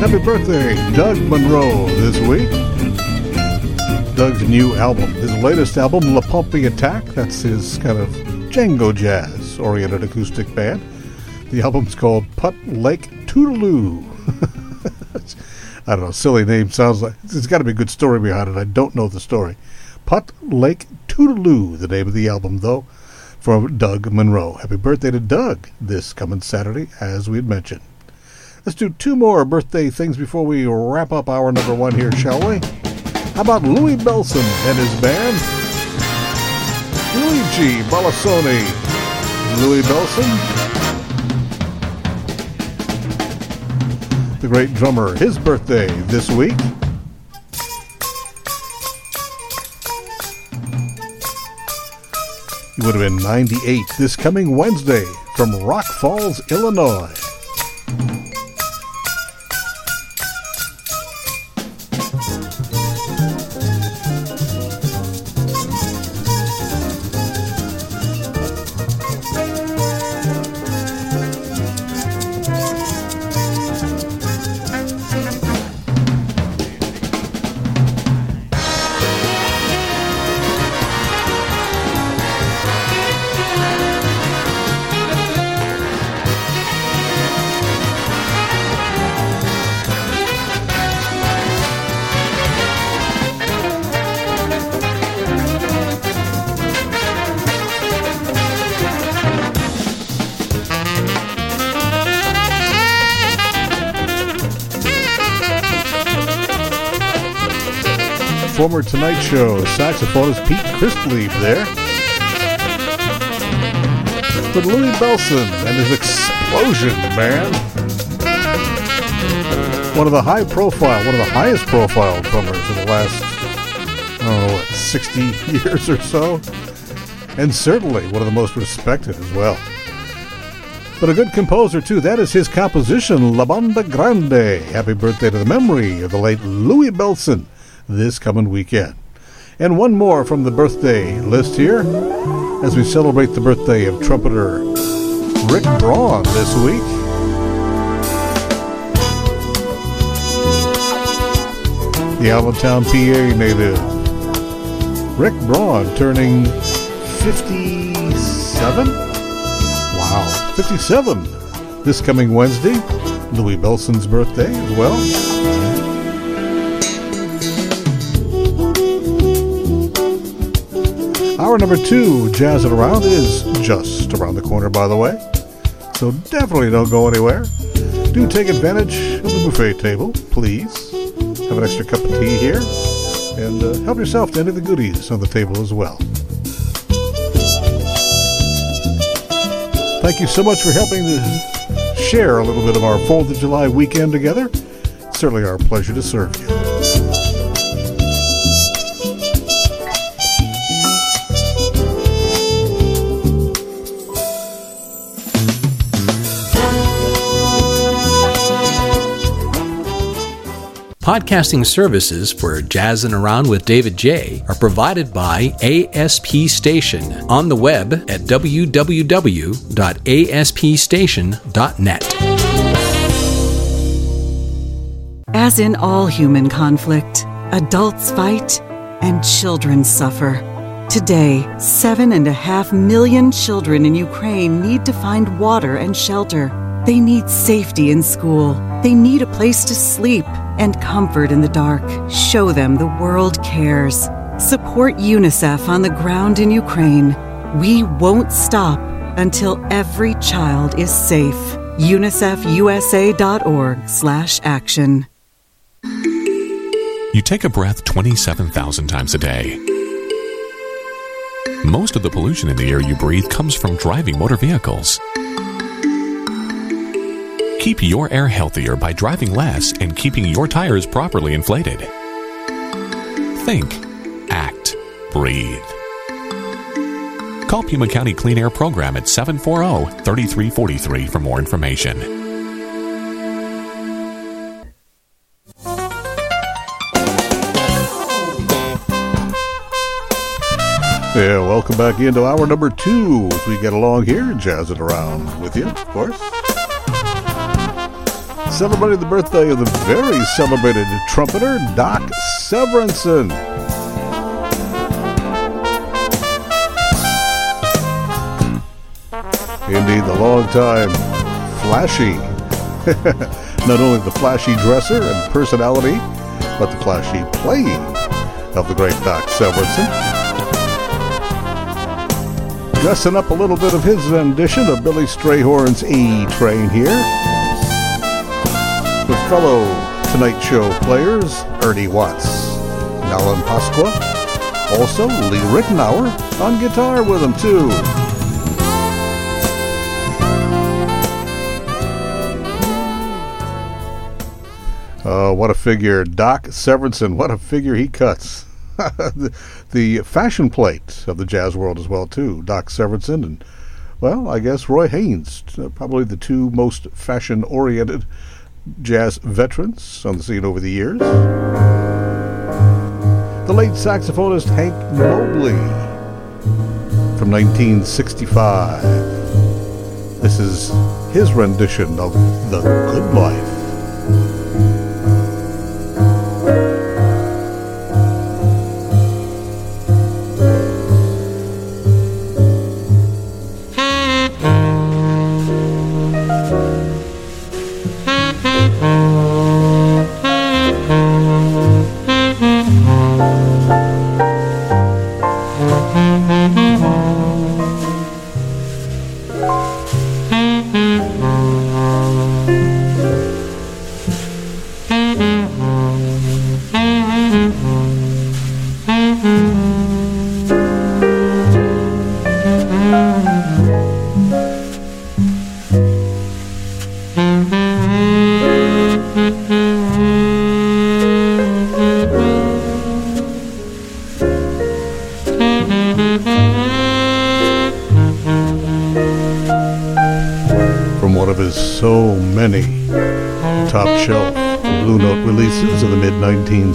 Happy birthday, Doug Munro, this week. Doug's new album, his latest album, La Pompe Attack, that's his kind of Django jazz oriented acoustic band. The album's called Putt Lake Toodaloo. I don't know, silly name sounds like there's got to be a good story behind it. I don't know the story. Putt Lake Toodaloo, the name of the album, though, from Doug Munro. Happy birthday to Doug this coming Saturday, as we had mentioned. Let's do two more birthday things before we wrap up our number one here, shall we? How about Louis Bellson and his band? Luigi Balassoni. Louis Bellson. The great drummer, his birthday this week. He would have been 98 this coming Wednesday from Rock Falls, Illinois. Former Tonight Show saxophonist Pete Christlieb there. But Louis Bellson and his explosion, man. One of the high profile, one of the highest profile drummers in the last, know, what, 60 years or so. And certainly one of the most respected as well. But a good composer, too. That is his composition, La Banda Grande. Happy birthday to the memory of the late Louis Bellson this coming weekend. And one more from the birthday list here as we celebrate the birthday of trumpeter Rick Braun this week. The Allentown, PA native. Rick Braun turning 57? Wow, 57 this coming Wednesday. Louis Bellson's birthday as well. Hour number two, Jazzin' Around, is just around the corner, by the way. So definitely don't go anywhere. Do take advantage of the buffet table, please. Have an extra cup of tea here. And uh, help yourself to any of the goodies on the table as well. Thank you so much for helping to share a little bit of our 4th of July weekend together. It's certainly our pleasure to serve you. Podcasting services for Jazzin' Around with David Jaye are provided by ASP Station on the web at www.aspstation.net. As in all human conflict, adults fight and children suffer. Today, seven and a half million children in Ukraine need to find water and shelter. They need safety in school. They need a place to sleep and comfort in the dark. Show them the world cares. Support UNICEF on the ground in Ukraine. We won't stop until every child is safe. UNICEFUSA.org/action. You take a breath 27,000 times a day. Most of the pollution in the air you breathe comes from driving motor vehicles. Keep your air healthier by driving less and keeping your tires properly inflated. Think, act, breathe. Call Pima County Clean Air Program at 740 3343 for more information. Yeah, welcome back into hour number two as we get along here, jazz it around with you, of course. Celebrating the birthday of the very celebrated trumpeter, Doc Severinsen. Indeed, the long-time flashy, not only the flashy dresser and personality, but the flashy playing of the great Doc Severinsen dressing up a little bit of his rendition of Billy Strayhorn's E Train here. Fellow Tonight Show players Ernie Watts Alan Pasqua. Also, Lee Ritenour on guitar with him, too. Oh, what a figure. Doc Severinsen, what a figure he cuts. the, the fashion plate of the jazz world as well too. Doc Severinsen and well, I guess Roy Haynes, uh, probably the two most fashion-oriented jazz veterans on the scene over the years. The late saxophonist Hank Mobley from 1965. This is his rendition of The Good Life.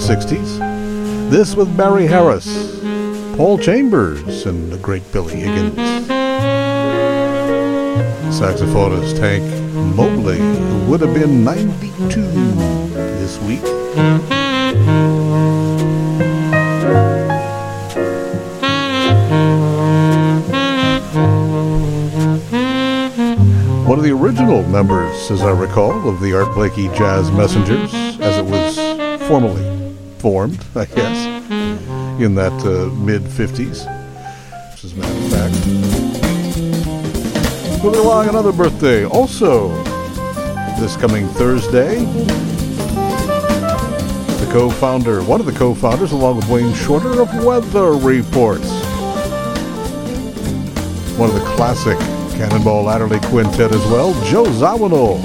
1960s. This with Barry Harris, Paul Chambers, and the great Billy Higgins. Saxophonist Hank Mobley, who would have been 92 this week. One of the original members, as I recall, of the Art Blakey Jazz Messengers, as it was formally formed, I guess, in that uh, mid 50s, Which, as a matter of fact. Moving along, another birthday, also this coming Thursday. The co founder, one of the co founders, along with Wayne Shorter, of Weather Reports. One of the classic Cannonball Adderley Quintet as well, Joe Zawinul.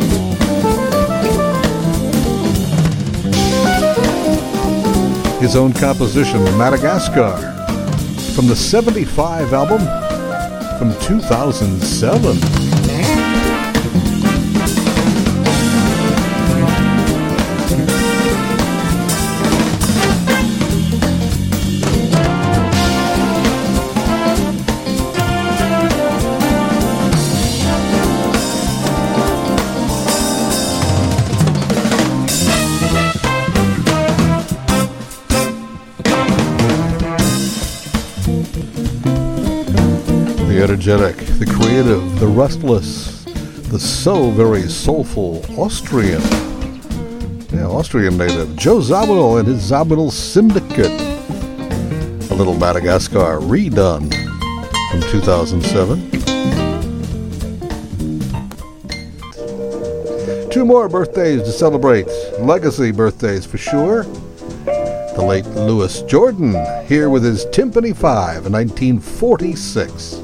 His own composition, Madagascar, from the 75 album from 2007. The creative, the restless, the so very soulful Austrian. Yeah, Austrian native Joe Zawinul and his Zawinul Syndicate. A little Madagascar redone from 2007. Two more birthdays to celebrate. Legacy birthdays for sure. The late Louis Jordan, here with his Tympany 5 in 1946.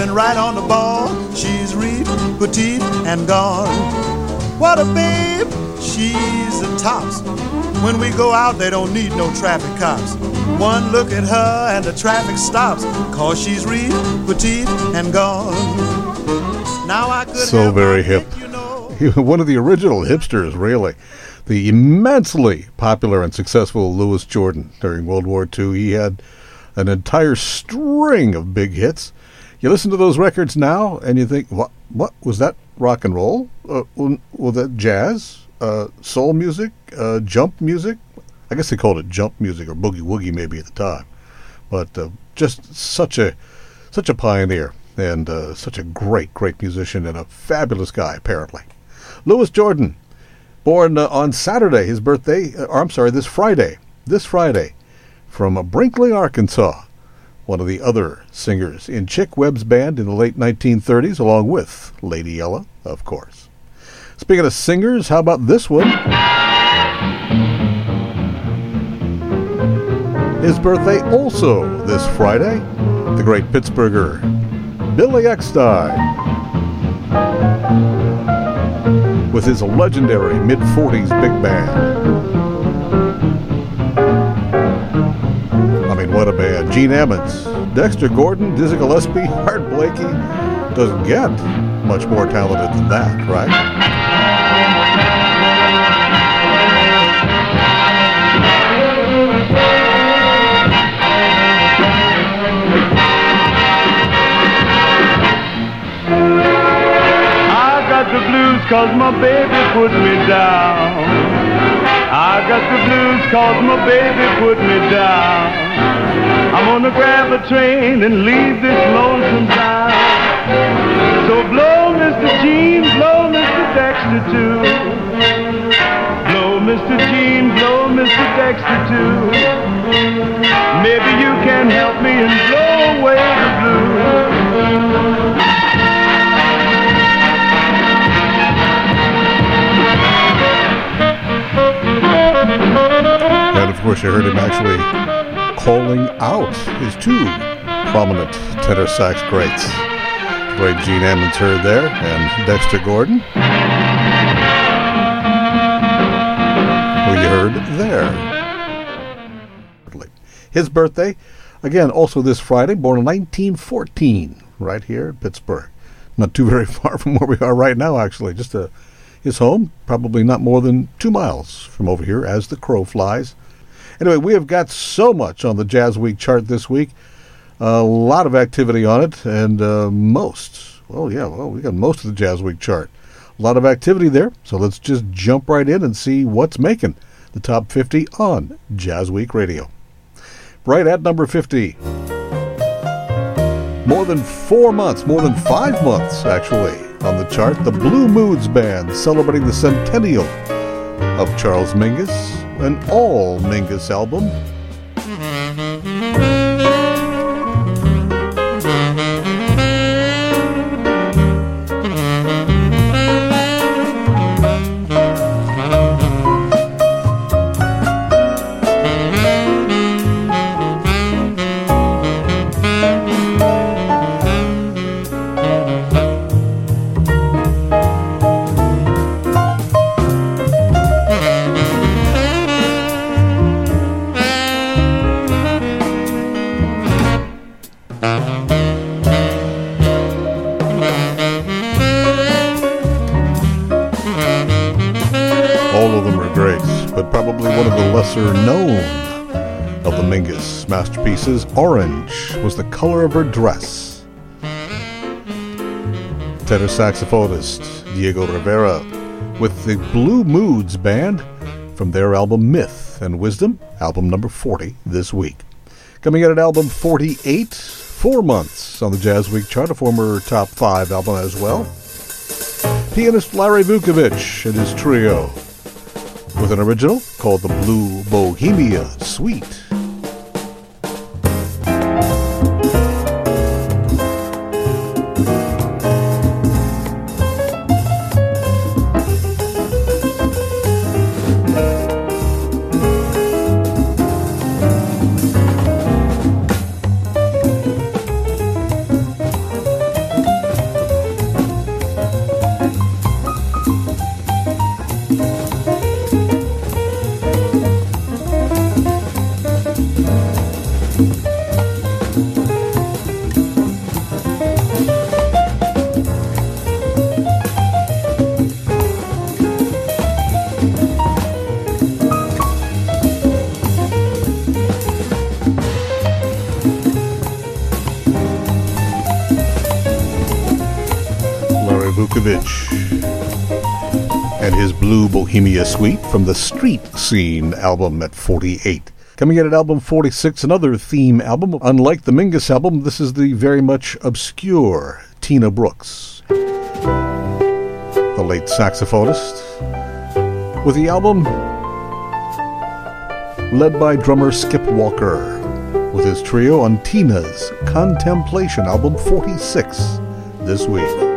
And right on the ball. She's reet, petite, and gone. What a babe! She's the tops. When we go out, they don't need no traffic cops. One look at her and the traffic stops. Cause she's reet, petite, and gone. Now I could so very hip. You know. One of the original hipsters, really the immensely popular and successful Louis Jordan during World War II. He had an entire string of big hits. You listen to those records now, and you think, "What? What was that? Rock and roll? Uh, was that jazz? Uh, soul music? Uh, jump music? I guess they called it jump music or boogie woogie maybe at the time, but uh, just such a such a pioneer and uh, such a great, great musician and a fabulous guy apparently. Louis Jordan, born uh, on Saturday, his birthday, uh, or I'm sorry, this Friday, this Friday, from Brinkley, Arkansas. One of the other singers in Chick Webb's band in the late 1930s, along with Lady Ella, of course. Speaking of singers, how about this one? His birthday also this Friday, the great Pittsburgher, Billy Eckstine with his legendary mid 40s big band. Mean, what a band. Gene Ammons, Dexter Gordon, Dizzy Gillespie, Art Blakey. Doesn't get much more talented than that, right? I got the blues cause my baby put me down. I got the blues cause my baby put me down. I'm gonna grab a train and leave this lonesome town. So blow, Mr. Gene, blow, Mr. Dexter, too. Blow, Mr. 62. Maybe you can help me and blow away the blues. And of course, you heard him actually calling out his two prominent tenor sax greats. Great Gene Ammons heard there, and Dexter Gordon, who you heard there. His birthday, again, also this Friday, born in 1914, right here in Pittsburgh. Not too very far from where we are right now, actually. Just a, his home, probably not more than two miles from over here as the crow flies. Anyway, we have got so much on the JazzWeek chart this week. A lot of activity on it, and uh, most, well, yeah, well, we got most of the JazzWeek chart. A lot of activity there, so let's just jump right in and see what's making the top 50 on JazzWeek Radio. Right at number 50. More than four months, more than five months, actually, on the chart, the Blue Moods Band celebrating the centennial of Charles Mingus, an all Mingus album. Masterpieces, Orange, was the color of her dress. Tenor saxophonist Diego Rivera with the Blue Moods Band from their album Myth and Wisdom, album number 40 this week. Coming in at album 48, four months on the JazzWeek chart, a former top five album as well. Pianist Larry Vuckovich and his trio with an original called the Blue Bohemia Suite. Bohemia Suite from the Street Scene album at 48. Coming in at album 46, another theme album. Unlike the Mingus album, this is the very much obscure Tina Brooks, the late saxophonist, with the album led by drummer Skip Walker, with his trio on Tina's Contemplation album 46 this week.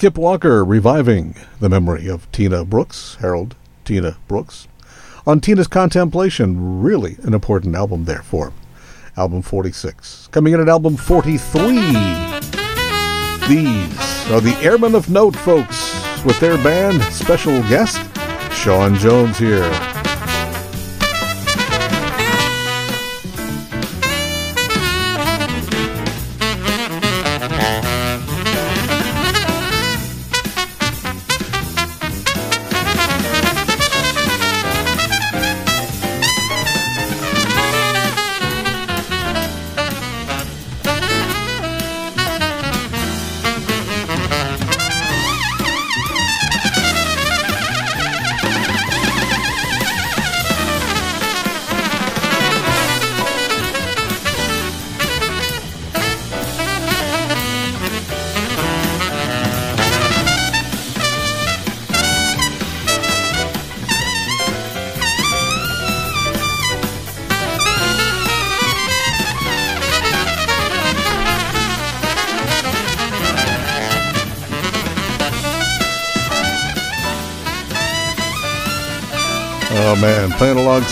Skip Walker reviving the memory of Tina Brooks, Harold Tina Brooks, on Tina's Contemplation. Really an important album, therefore. Album 46. Coming in at album 43. These are the Airmen of Note, folks, with their band special guest, Sean Jones here.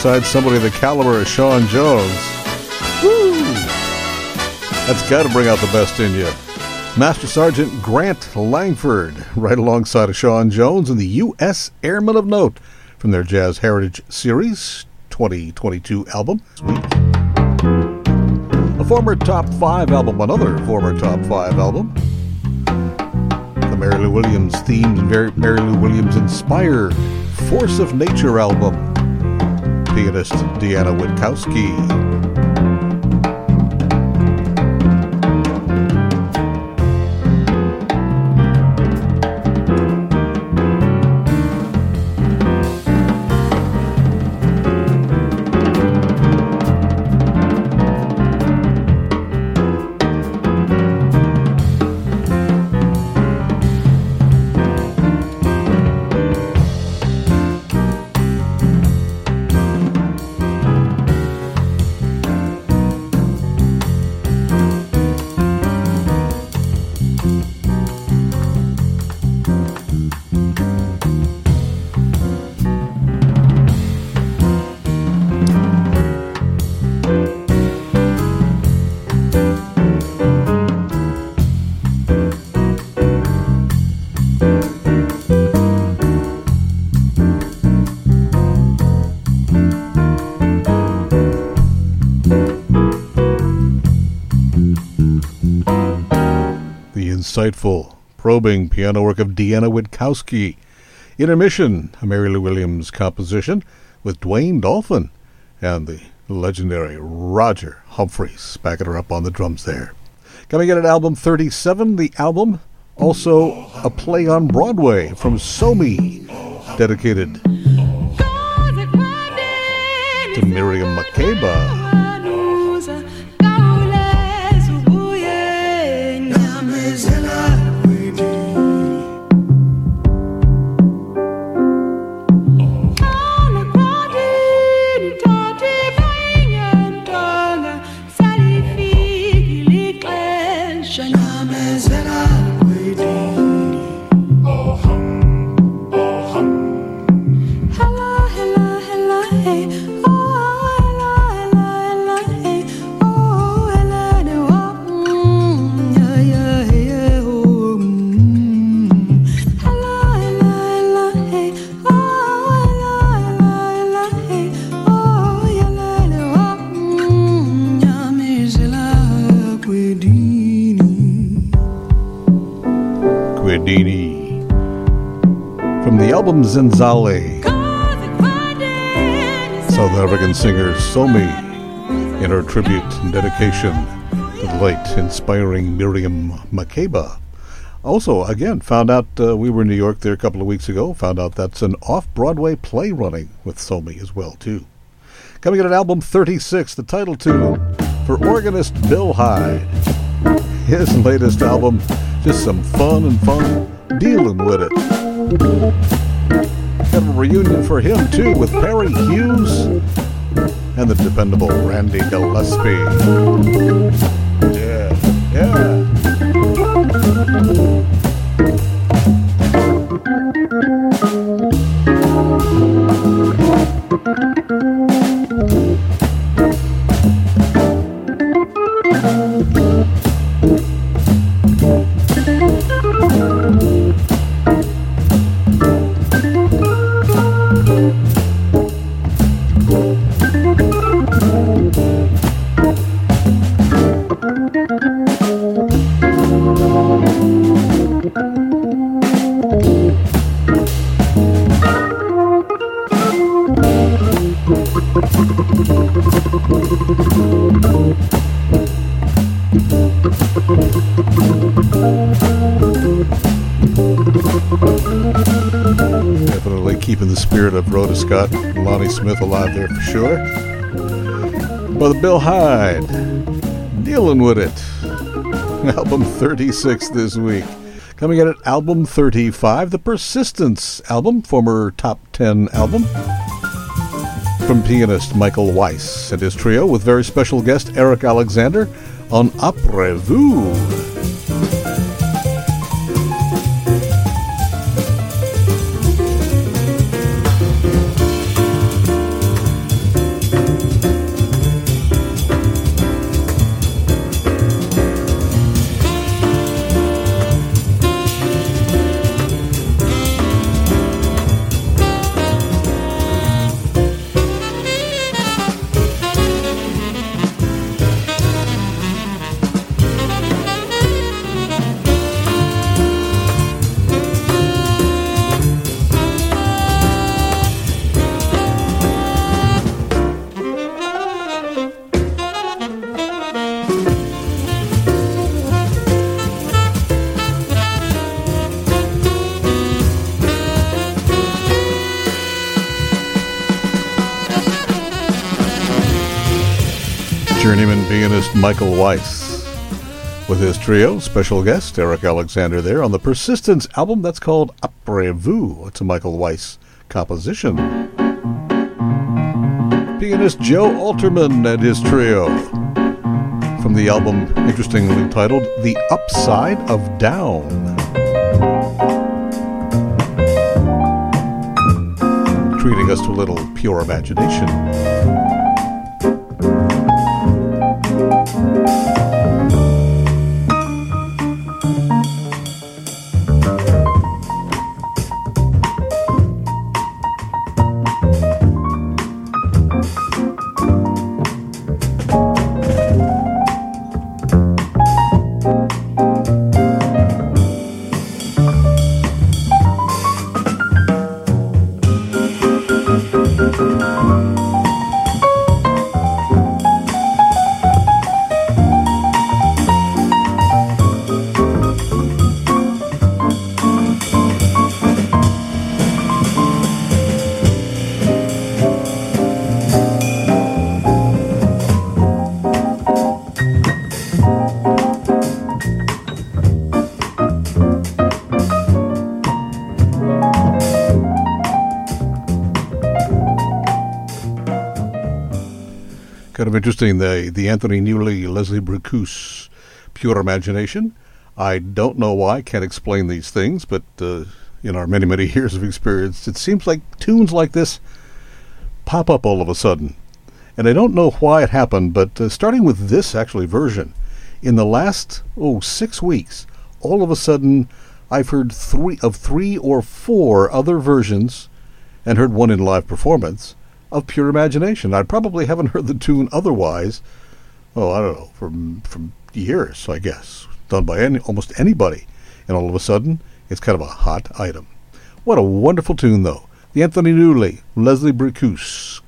Alongside somebody the caliber of Sean Jones. Woo! That's got to bring out the best in you. Master Sergeant Grant Langford, right alongside of Sean Jones and the U.S. Airmen of Note from their Jazz Heritage Series 2022 album. Sweet. A former top five album, another former top five album. The Mary Lou Williams themed and Mary Lou Williams inspired Force of Nature album. Pianist Deanna Witkowski. Insightful, probing piano work of Deanna Witkowski. Intermission, a Mary Lou Williams composition with Dwayne Dolphin and the legendary Roger Humphries backing her up on the drums there. Coming in at album 37, the album also a play on Broadway from Somi, dedicated to Miriam Makeba. From the Zenzile, South African singer Somi in her tribute and dedication to the late inspiring Miriam Makeba. Also, again, found out uh, we were in New York there a couple of weeks ago. Found out that's an off-Broadway play running with Somi as well too. Coming in at album 36, the title tune for organist Bill Heid. His latest album, just some fun and fun dealing with it. Got a reunion for him too with Perry Hughes and the dependable Randy Gillespie. Yeah, yeah. Definitely keeping the spirit of Rhoda Scott and Lonnie Smith alive there for sure. The Bill Heid, dealing with it. Album 36 this week. Coming in at album 35, the Persistence album, former top 10 album from pianist Michael Weiss and his trio with very special guest Eric Alexander on Après Vous. Michael Weiss with his trio, special guest Eric Alexander there on the Persistence album that's called Après Vous. It's a Michael Weiss composition. Pianist Joe Alterman and his trio from the album interestingly titled The Upside of Down. Treating us to a little pure imagination. Interesting, the, the Anthony Newley, Leslie Bricusse, Pure Imagination. I don't know why, can't explain these things, but uh, in our many, many years of experience, it seems like tunes like this pop up all of a sudden. And I don't know why it happened, but uh, starting with this actually version, in the last, oh, six weeks, all of a sudden I've heard three of three or four other versions and heard one in live performance of pure imagination. I probably haven't heard the tune otherwise. Oh, I don't know, from from years, I guess, done by any, almost anybody, and all of a sudden, it's kind of a hot item. What a wonderful tune, though. The Anthony Newley, Leslie Bricusse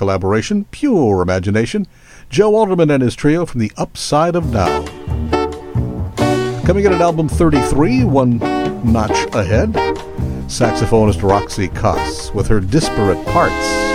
collaboration, pure imagination. Joe Alterman and his trio from the Upside of Now. Coming in at album 33, one notch ahead, saxophonist Roxy Coss with her disparate parts.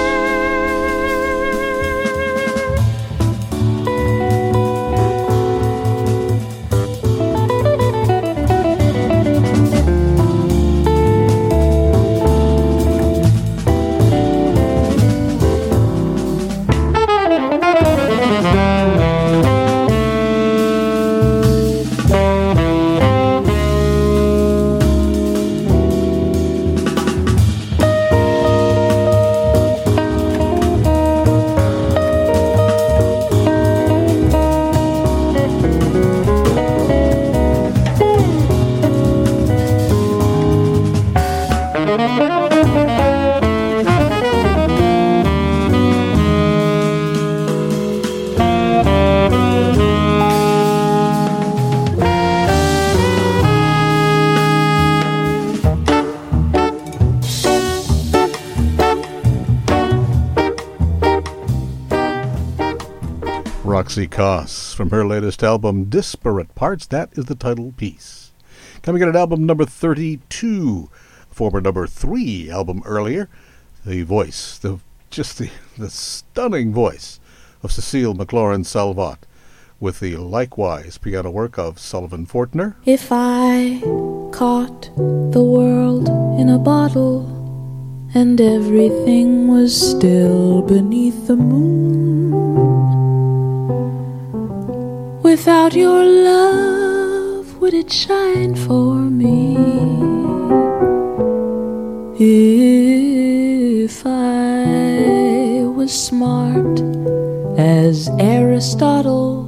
Roxy Coss from her latest album, Disparate Parts. That is the title piece. Coming in at album number 32, former number 3 album earlier, the voice, the just the, the stunning voice of Cecile McLorin Salvant with the likewise piano work of Sullivan Fortner. If I caught the world in a bottle and everything was still beneath the moon Without your love, would it shine for me? If I was smart as Aristotle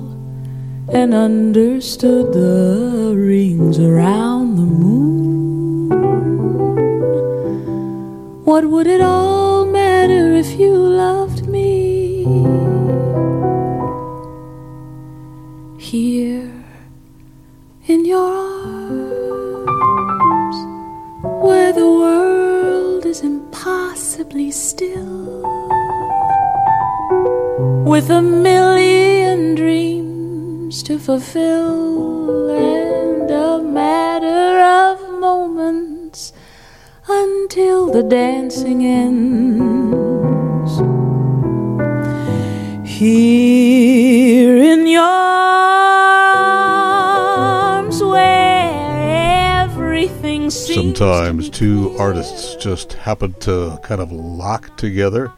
and understood the rings around the moon, what would it all matter if you loved me? Here in your arms where the world is impossibly still with a million dreams to fulfill and a matter of moments until the dancing ends. Here Sometimes two artists just happen to kind of lock together.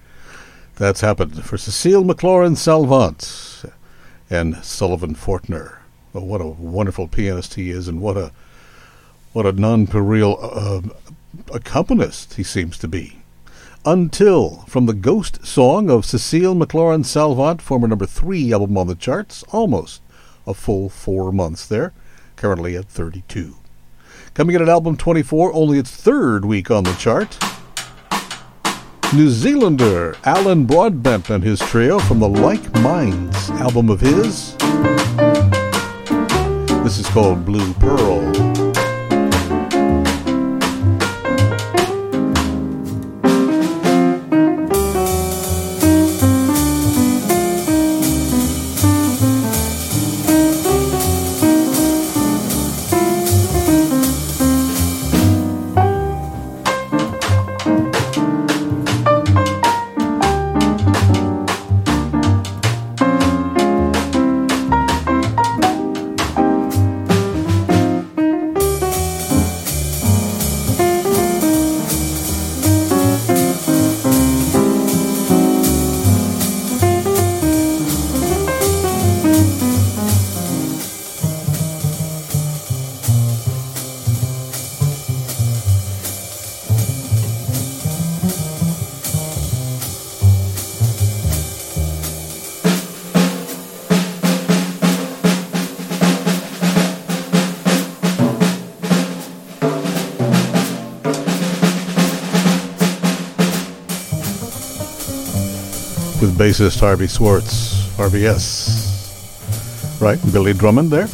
That's happened for Cecile McLorin Salvant and Sullivan Fortner. Oh, what a wonderful pianist he is, and what a what a non-pareil uh, accompanist he seems to be. Until from the Ghost Song of Cecile McLorin Salvant, former number three album on the charts, almost a full four months there, currently at 32. Coming in at album 24, only its third week on the chart. New Zealander Alan Broadbent and his trio from the Like Minds album of his. This is called Blue Pearl. Bassist Harvie Swartz, RBS. Right, Billy Drummond there.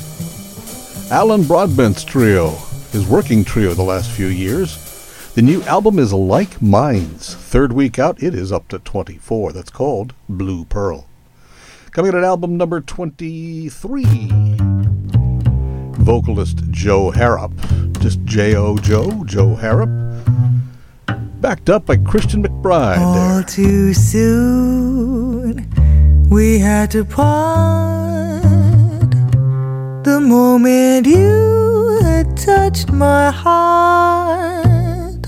Alan Broadbent's trio, his working trio the last few years. The new album is Like Minds. Third week out, it is up to 24. That's called Blue Pearl. Coming in at album number 23. Vocalist Jo Harrop. Just J.O. Jo, Jo Harrop backed up by Christian McBride. All too soon, we had to part. The moment you had touched my heart,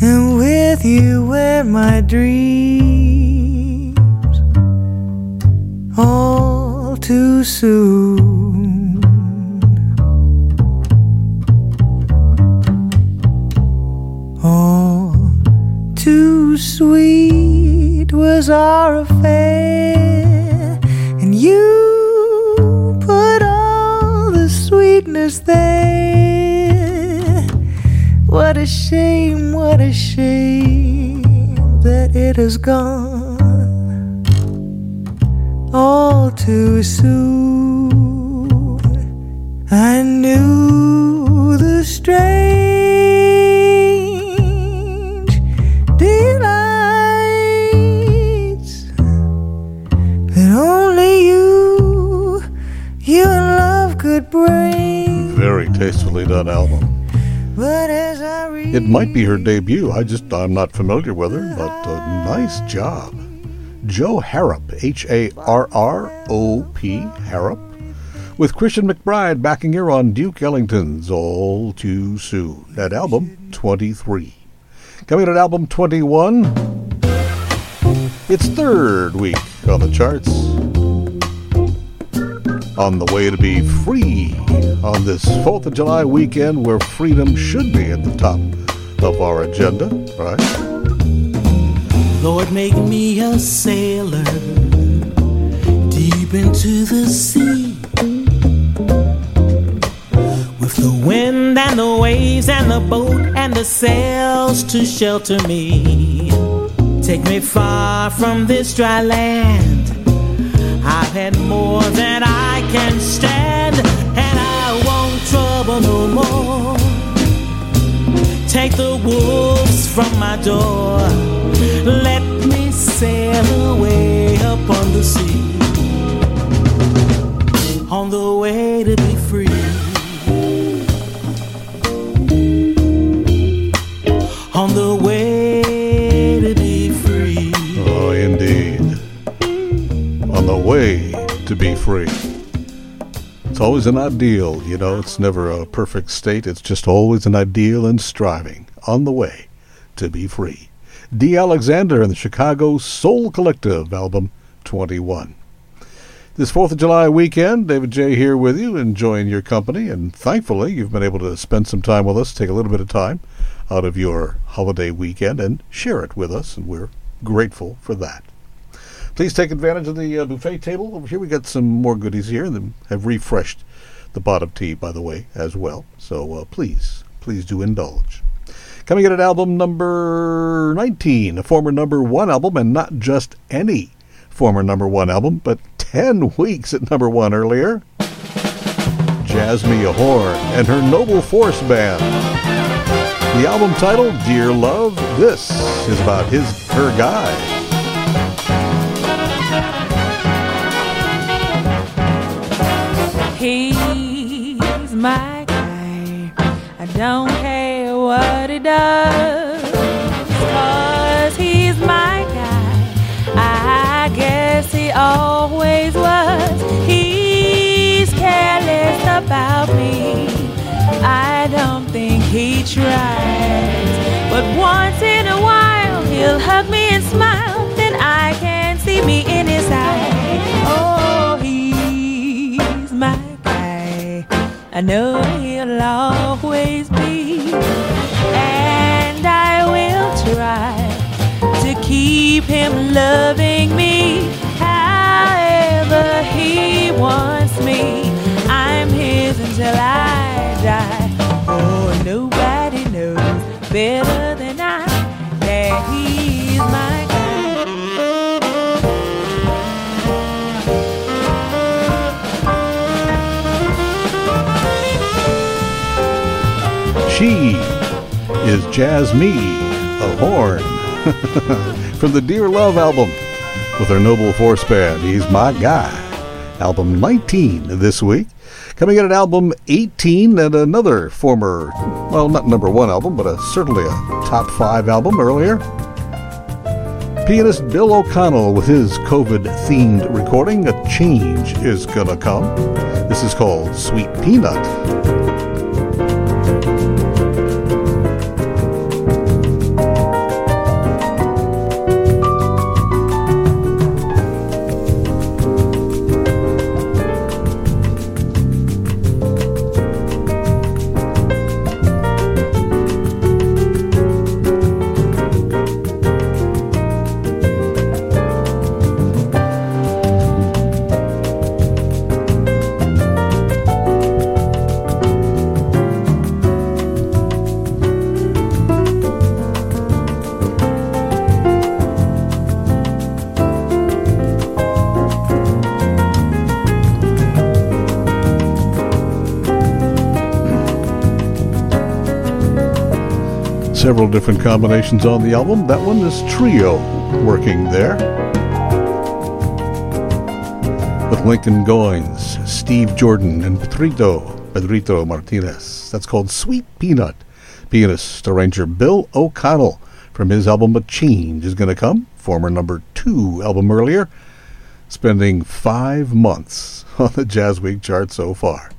and with you were my dreams. All too soon. Oh, too sweet was our affair, and you put all the sweetness there. What a shame, what a shame that it has gone all too soon. I knew the strange Very tastefully done album. It might be her debut. I just I'm not familiar with her, but uh, nice job. Jo Harrop, H A R R O P Harrop, with Christian McBride backing her on Duke Ellington's All Too Soon. That album 23. Coming at album 21. Its third week on the charts on the way to be free on this 4th of July weekend where freedom should be at the top of our agenda, right? Lord, make me a sailor deep into the sea. With the wind and the waves and the boat and the sails to shelter me. Take me far from this dry land I've had more than I can stand, and I won't trouble no more. Take the wolves from my door, let me sail away upon the sea, on the way to be free. Be free. It's always an ideal, you know, it's never a perfect state. It's just always an ideal and striving on the way to be free. Dee Alexander and the Chicago Soul Collective, album 21. This 4th of July weekend, David Jaye here with you, enjoying your company, and thankfully you've been able to spend some time with us, take a little bit of time out of your holiday weekend, and share it with us, and we're grateful for that. Please take advantage of the uh, buffet table over here. We got some more goodies here, and have refreshed the bottom tea, by the way, as well. So uh, please, please do indulge. Coming in at album number 19, a former number one album, and not just any former number one album, but 10 weeks at number one earlier. Jazzmeia Horn and her Noble Force Band. The album title, Dear Love, this is about his her guy. My guy. I don't care what he does. Cause he's my guy. I guess he always was. He's careless about me. I don't think he tries. But once in a while, he'll hug me and smile. Then I can see me in his eye. I know he'll always be. And I will try to keep him loving me however he wants me. I'm his until I die. Oh, nobody knows better She is Jazmie, a horn, from the Dear Love album with her Noble Force Band. He's my guy. Album 19 this week. Coming in at album 18 and another former, well, not number one album, but a, certainly a top five album earlier. Pianist Bill O'Connell with his COVID themed recording, A Change Is Gonna Come. This is called Sweet Peanut. Several different combinations on the album. That one is trio working there. With Lincoln Goins, Steve Jordan, and Pedrito, Pedrito Martinez. That's called Sweet Peanut. Pianist, arranger Bill O'Connell from his album A Change is going to come, former number two album earlier, spending five months on the JazzWeek chart so far.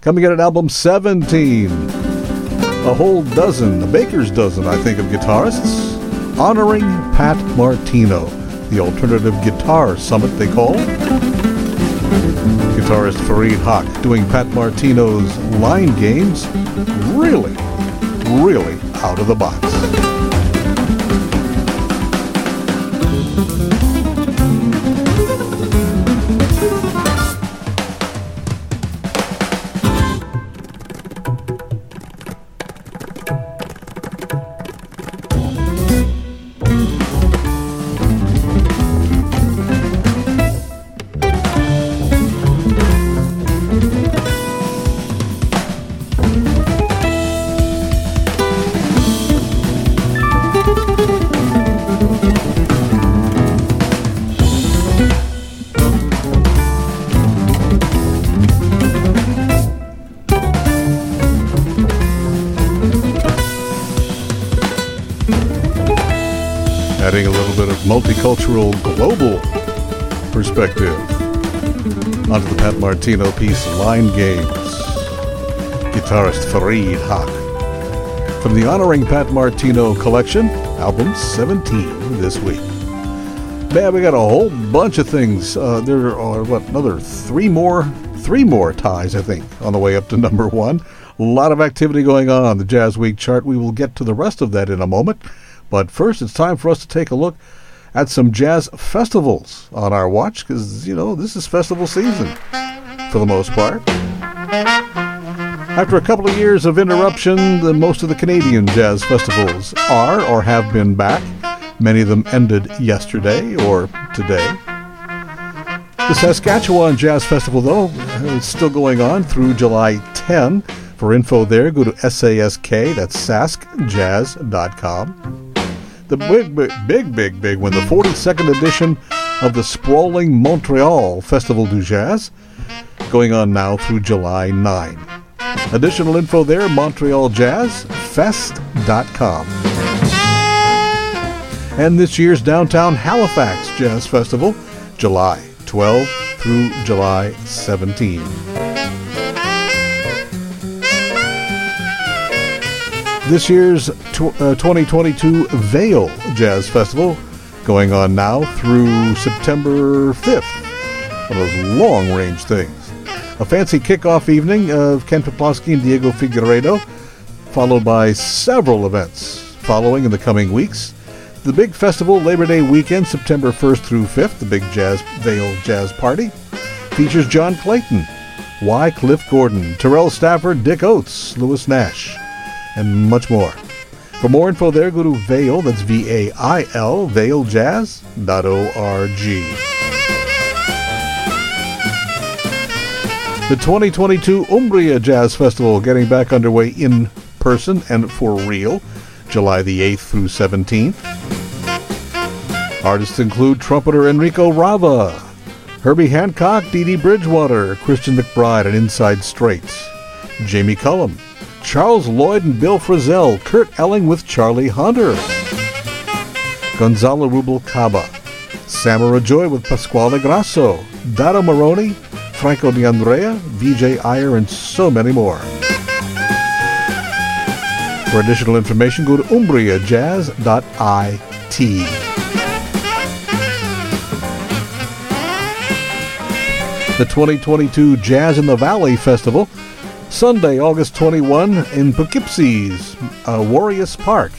Coming in at album 17 a whole dozen, a baker's dozen, I think, of guitarists honoring Pat Martino, the Alternative Guitar Summit they call. it. Guitarist Fareed Haque doing Pat Martino's line games really, really out of the box. Multicultural global perspective. Onto the Pat Martino piece, Line Games. Guitarist Fareed Haque. From the Honoring Pat Martino collection, album 17 this week. Man, we got a whole bunch of things. Uh, there are, what, another three more, three more ties, I think, on the way up to number one. A lot of activity going on on the JazzWeek chart. We will get to the rest of that in a moment. But first, it's time for us to take a look at some jazz festivals on our watch because, you know, this is festival season for the most part. After a couple of years of interruption, the, most of the Canadian jazz festivals are or have been back. Many of them ended yesterday or today. The Saskatchewan Jazz Festival, though, is still going on through July 10. For info there, go to SASK, that's saskjazz.com. The big, big, big, big, big one, the 42nd edition of the sprawling Montreal Festival du Jazz, going on now through July 9. Additional info there, montrealjazzfest.com. And this year's Downtown Halifax Jazz Festival, July 12 through July 17. This year's tw- uh, 2022 Vail Jazz Festival going on now through September 5th. One of those long range things. A fancy kickoff evening of Ken Peplowski and Diego Figueiredo, followed by several events following in the coming weeks. The big festival Labor Day weekend, September 1st through 5th, the big Jazz Vail Jazz Party, features John Clayton, Wycliffe Gordon, Terrell Stafford, Dick Oatts, Lewis Nash and much more. For more info there, go to Vail, that's V-A-I-L, vailjazz.org. The 2022 Umbria Jazz Festival getting back underway in person and for real, July the 8th through 17th. Artists include trumpeter Enrico Rava, Herbie Hancock, Dee Dee Bridgewater, Christian McBride and Inside Straight, Jamie Cullum, Charles Lloyd and Bill Frisell, Kurt Elling with Charlie Hunter, Gonzalo Rubalcaba, Samara Joy with Pasquale Grasso, Dado Moroni, Franco D'Andrea, Vijay Iyer, and so many more. For additional information, go to umbriajazz.it. The 2022 Jazz in the Valley Festival Sunday, August 21 in Poughkeepsie's uh, Waryas Park,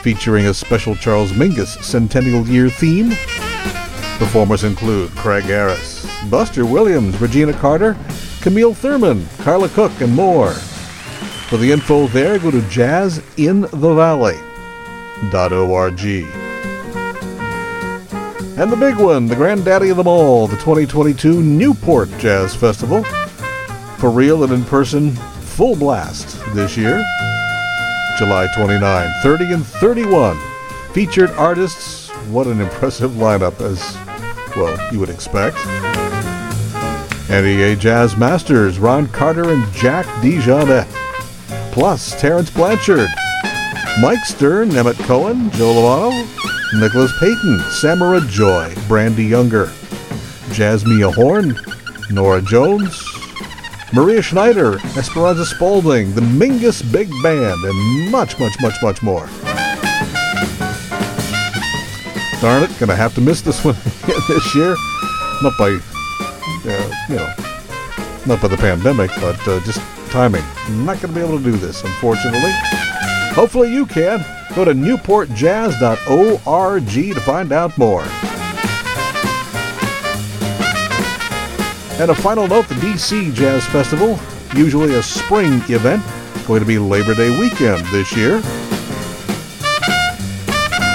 featuring a special Charles Mingus Centennial Year theme. Performers include Craig Harris, Buster Williams, Regina Carter, Camille Thurman, Carla Cook, and more. For the info there, go to jazzinthevalley.org. And the big one, the granddaddy of them all, the 2022 Newport Jazz Festival for real and in person, full blast this year. July 29, 30, and 31. Featured artists, what an impressive lineup, as well, you would expect. NEA Jazz Masters, Ron Carter and Jack DeJohnette. Plus, Terence Blanchard, Mike Stern, Emmet Cohen, Joe Lovano, Nicholas Payton, Samara Joy, Brandee Younger, Jazzmeia Horn, Norah Jones, Maria Schneider, Esperanza Spalding, the Mingus Big Band, and much, much, much, much more. Darn it, gonna have to miss this one this year. Not by, uh, you know, not by the pandemic, but uh, just timing. I'm not gonna be able to do this, unfortunately. Hopefully you can. Go to newportjazz.org to find out more. And a final note the DC Jazz Festival, usually a spring event, going to be Labor Day weekend this year.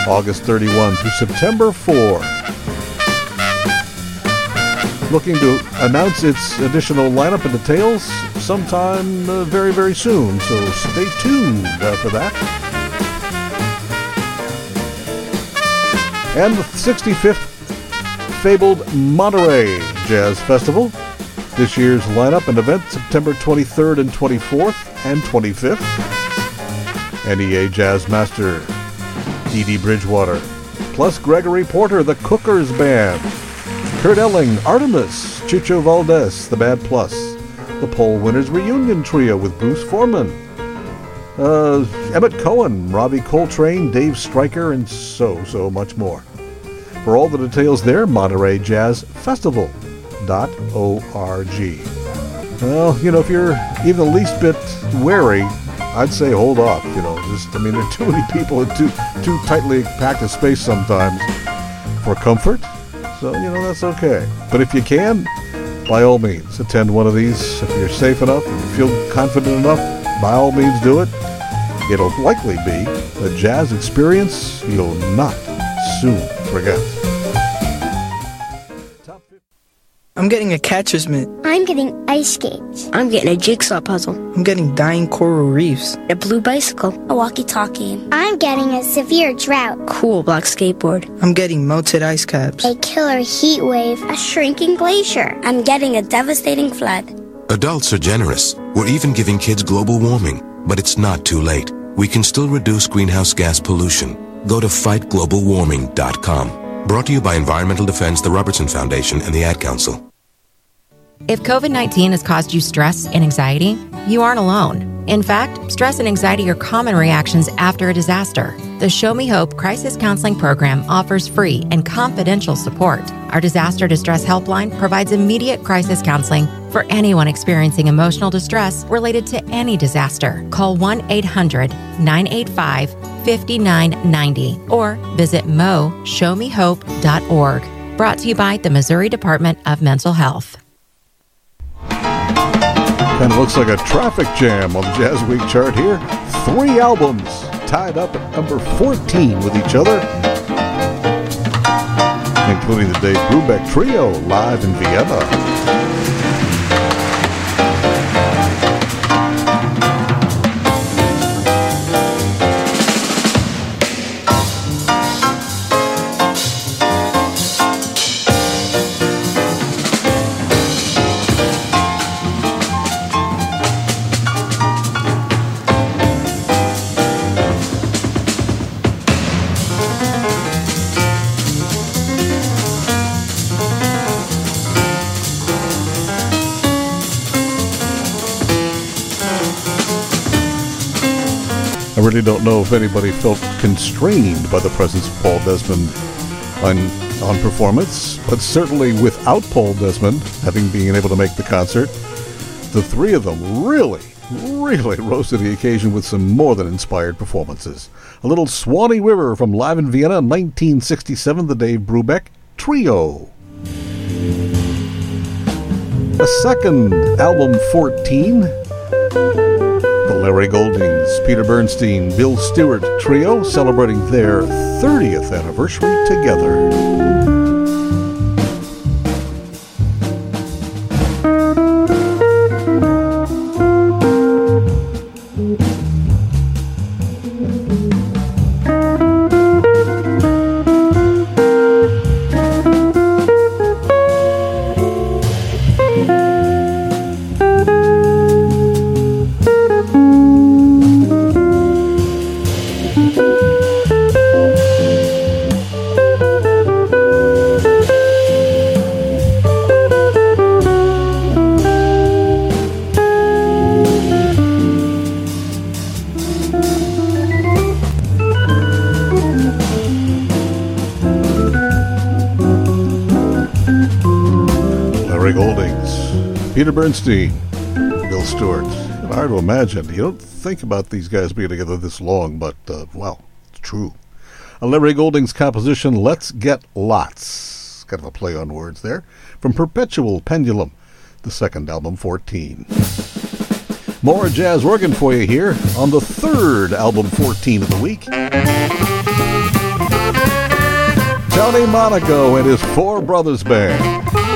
August 31 through September 4. Looking to announce its additional lineup and details sometime uh, very, very soon, so stay tuned uh, for that. And the 65th Fabled Monterey Jazz Festival. This year's lineup and event September 23rd and 24th and 25th. NEA Jazz Master Dee Dee Bridgewater, plus Gregory Porter, the Cookers Band. Kurt Elling, Artemis, Chucho Valdés, The Bad Plus, the Poll Winners Reunion Trio with Bruce Forman, uh, Emmet Cohen, Ravi Coltrane, Dave Stryker, and so, so much more. For all the details there, Monterey Jazz Festival.org. Well, you know, if you're even the least bit wary, I'd say hold off. You know, just I mean, there are too many people in too too tightly packed a space sometimes for comfort. So you know that's okay. But if you can, by all means, attend one of these. If you're safe enough, if you feel confident enough, by all means, do it. It'll likely be a jazz experience you'll not soon forget. I'm getting a catcher's mitt. I'm getting ice skates. I'm getting a jigsaw puzzle. I'm getting dying coral reefs. A blue bicycle. A walkie-talkie. I'm getting a severe drought. Cool black skateboard. I'm getting melted ice caps. A killer heat wave. A shrinking glacier. I'm getting a devastating flood. Adults are generous. We're even giving kids global warming, but it's not too late. We can still reduce greenhouse gas pollution. Go to fightglobalwarming.com. Brought to you by Environmental Defense, the Robertson Foundation, and the Ad Council. If COVID 19 has caused you stress and anxiety, you aren't alone. In fact, stress and anxiety are common reactions after a disaster. The Show Me Hope Crisis Counseling Program offers free and confidential support. Our disaster distress helpline provides immediate crisis counseling for anyone experiencing emotional distress related to any disaster. Call 1 800 985 5990 or visit moshowmehope.org. Brought to you by the Missouri Department of Mental Health. Kind of looks like a traffic jam on the JazzWeek chart here. Three albums tied up at number 14 with each other, including the Dave Brubeck Trio live in Vienna. Really don't know if anybody felt constrained by the presence of Paul Desmond on, on performance, but certainly without Paul Desmond having been able to make the concert, the three of them really, really rose to the occasion with some more than inspired performances. A little Swanee River from Live in Vienna, 1967, the Dave Brubeck Trio. A second album 14 the Larry Goldings, Peter Bernstein, Bill Stewart trio celebrating their 30th anniversary together. Bernstein, Bill Stewart. Hard to imagine. You don't think about these guys being together this long, but, uh, well, it's true. A Larry Goldings composition, Let's Get Lots. Kind of a play on words there. From Perpetual Pendulum, the second album, 14. More jazz organ for you here on the third album, 14 of the week. Tony Monaco and his Four Brothers Band.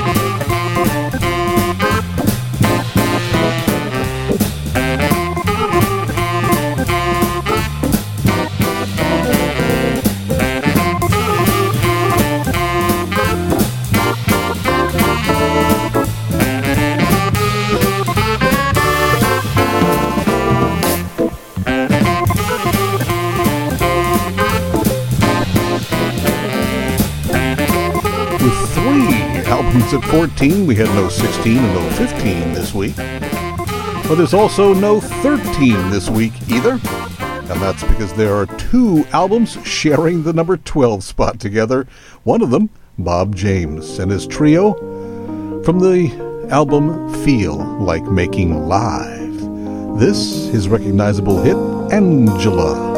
14. We had no 16 and no 15 this week. But there's also no 13 this week either. And that's because there are two albums sharing the number 12 spot together. One of them, Bob James and his trio from the album Feel Like Making Live. This, his recognizable hit, Angela.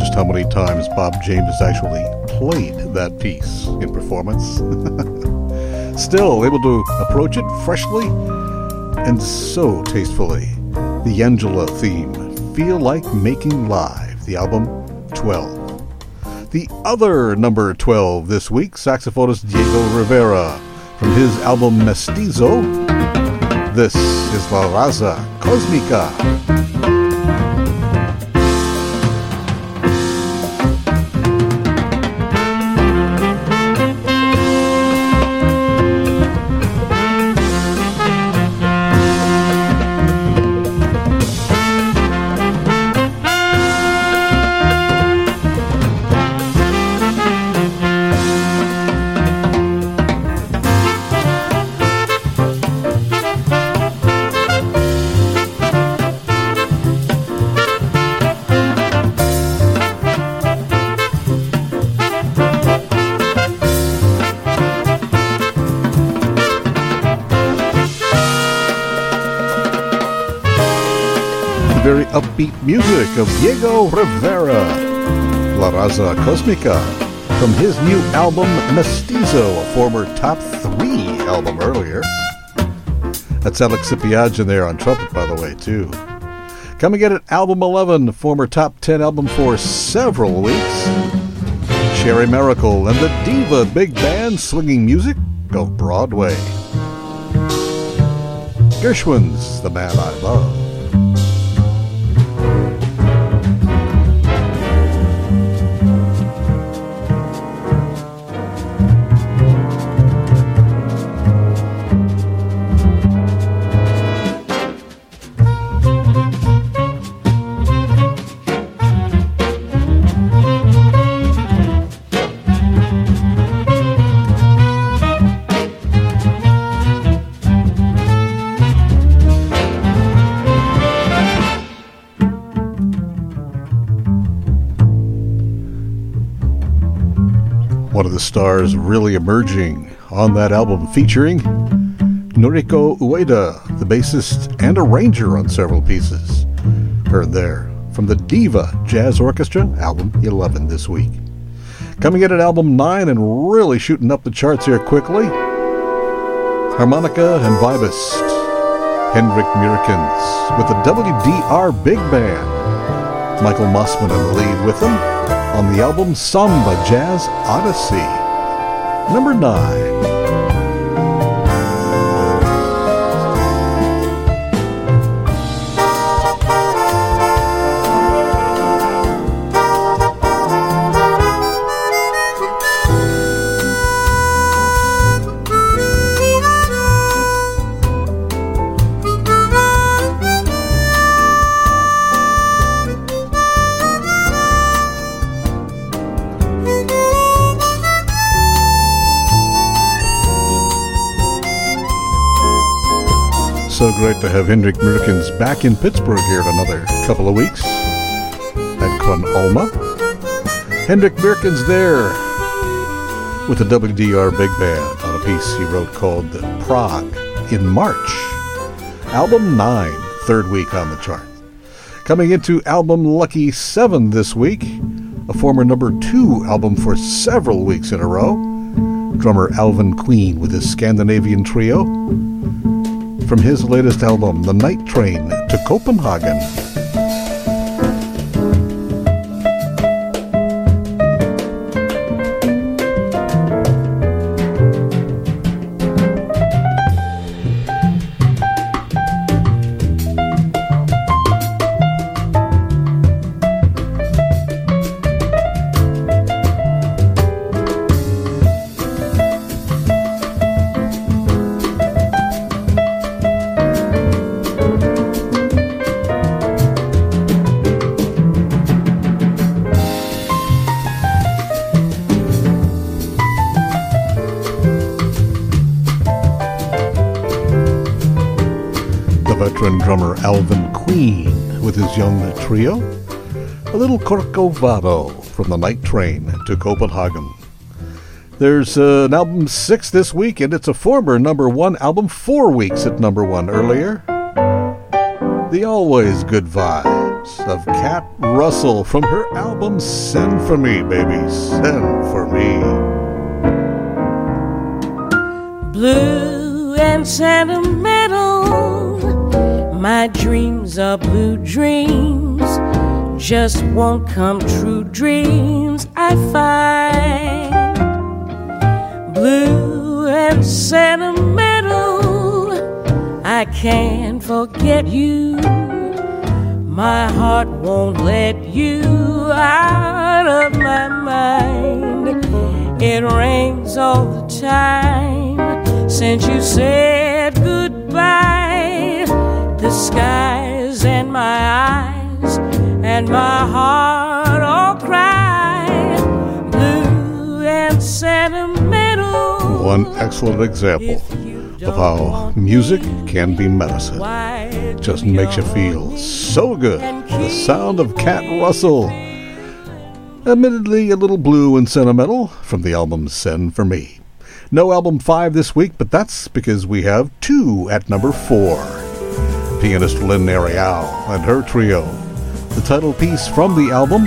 Just how many times Bob James has actually played that piece in performance. Still able to approach it freshly and so tastefully. The Angela theme, Feel Like Making Live, the album 12. The other number 12 this week, saxophonist Diego Rivera from his album Mestizo. This is La Raza Cosmica. Music of Diego Rivera, La Raza Cosmica, from his new album Mestizo, a former top three album earlier. That's Alex Sipiagin there on trumpet, by the way, too. Coming in at album 11, former top 10 album for several weeks. Sherrie Maricle and the Diva Big Band swinging music of Broadway. Gershwin's The Man I Love. Stars really emerging on that album, featuring Noriko Ueda, the bassist and arranger on several pieces. Heard there from the Diva Jazz Orchestra, album 11 this week. Coming in at album 9 and really shooting up the charts here quickly, harmonica and vibist, Hendrik Meurkens with the WDR Big Band. Michael Mossman in the lead with them on the album Samba Jazz Odyssey. Number 9. So great to have Hendrik Meurkens back in Pittsburgh here in another couple of weeks at Con Alma. Hendrik Meurkens there with the WDR Big Band on a piece he wrote called Prague in March. Album 9, third week on the chart. Coming into album Lucky 7 this week, a former number 2 album for several weeks in a row. Drummer Alvin Queen with his Scandinavian trio from his latest album, The Night Train to Copenhagen. Trio. A little Corcovado from the night train to Copenhagen. There's uh, an album six this week, and it's a former number one album, four weeks at number one earlier. The always good vibes of Kat Russell from her album Send For Me, baby, Send For Me. Blue and sentimental my dreams are blue dreams, just won't come true dreams. I find blue and sentimental. I can't forget you. My heart won't let you out of my mind. It rains all the time since you said goodbye the skies and my eyes and my heart all cry blue and sentimental. One excellent example of how music can be medicine. Just makes you feel so good. The sound of Cat Russell. Admittedly, a little blue and sentimental from the album Send For Me. No album 5 this week, but that's because we have two at number 4 pianist Lynne Arriale and her trio. The title piece from the album,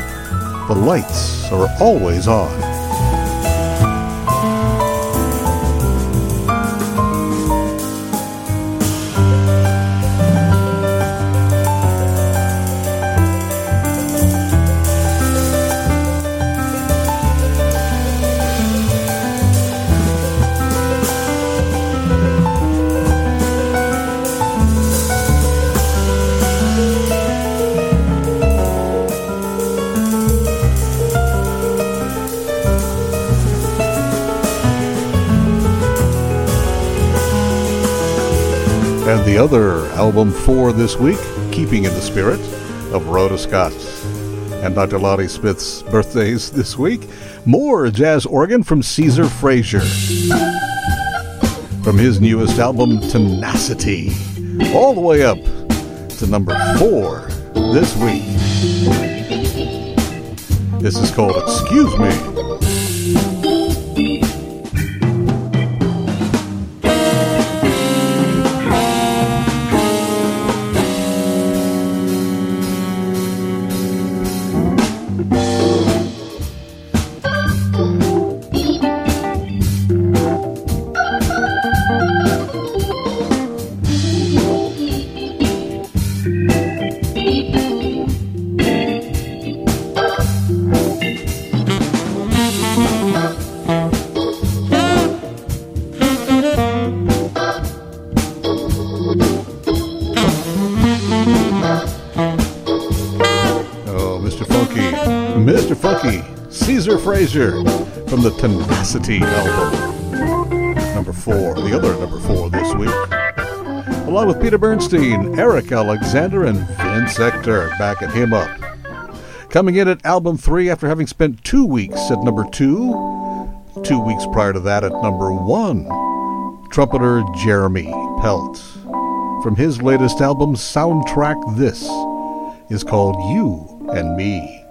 The Lights Are Always On. The other album for this week, keeping in the spirit of Rhoda Scott and Dr. Lonnie Smith's birthdays this week. More jazz organ from Caesar Frazier. From his newest album, Tenacity, all the way up to number four this week. This is called Excuse Me. Frazier from the Tenacity album. Number four, the other number four this week. Along with Peter Bernstein, Eric Alexander, and Vince Ector back at him up. Coming in at album three after having spent two weeks at number two, two weeks prior to that at number one, trumpeter Jeremy Pelt. From his latest album, Soundtrack This, is called You and Me.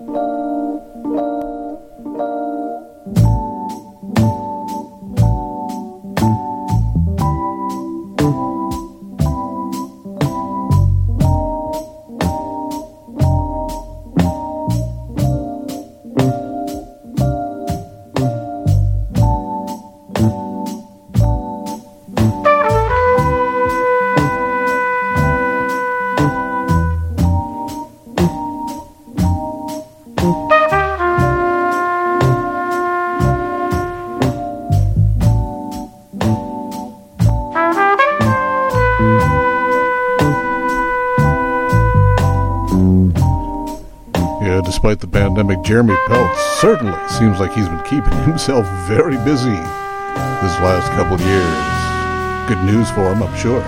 Pandemic, Jeremy Peltz certainly seems like he's been keeping himself very busy this last couple years. Good news for him, I'm sure.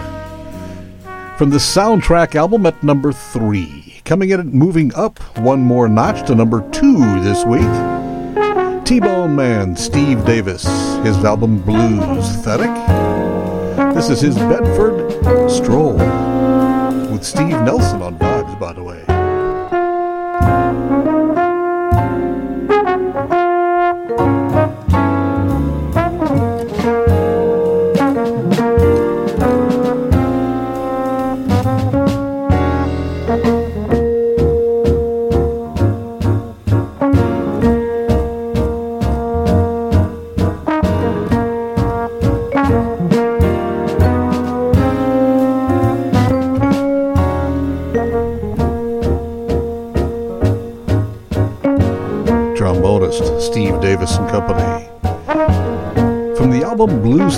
From the soundtrack album at number three, coming in and moving up one more notch to number two this week. T-Bone Man Steve Davis, his album Blues Thetic. This is his Bedford Stroll with Steve Nelson on vibes, by the way.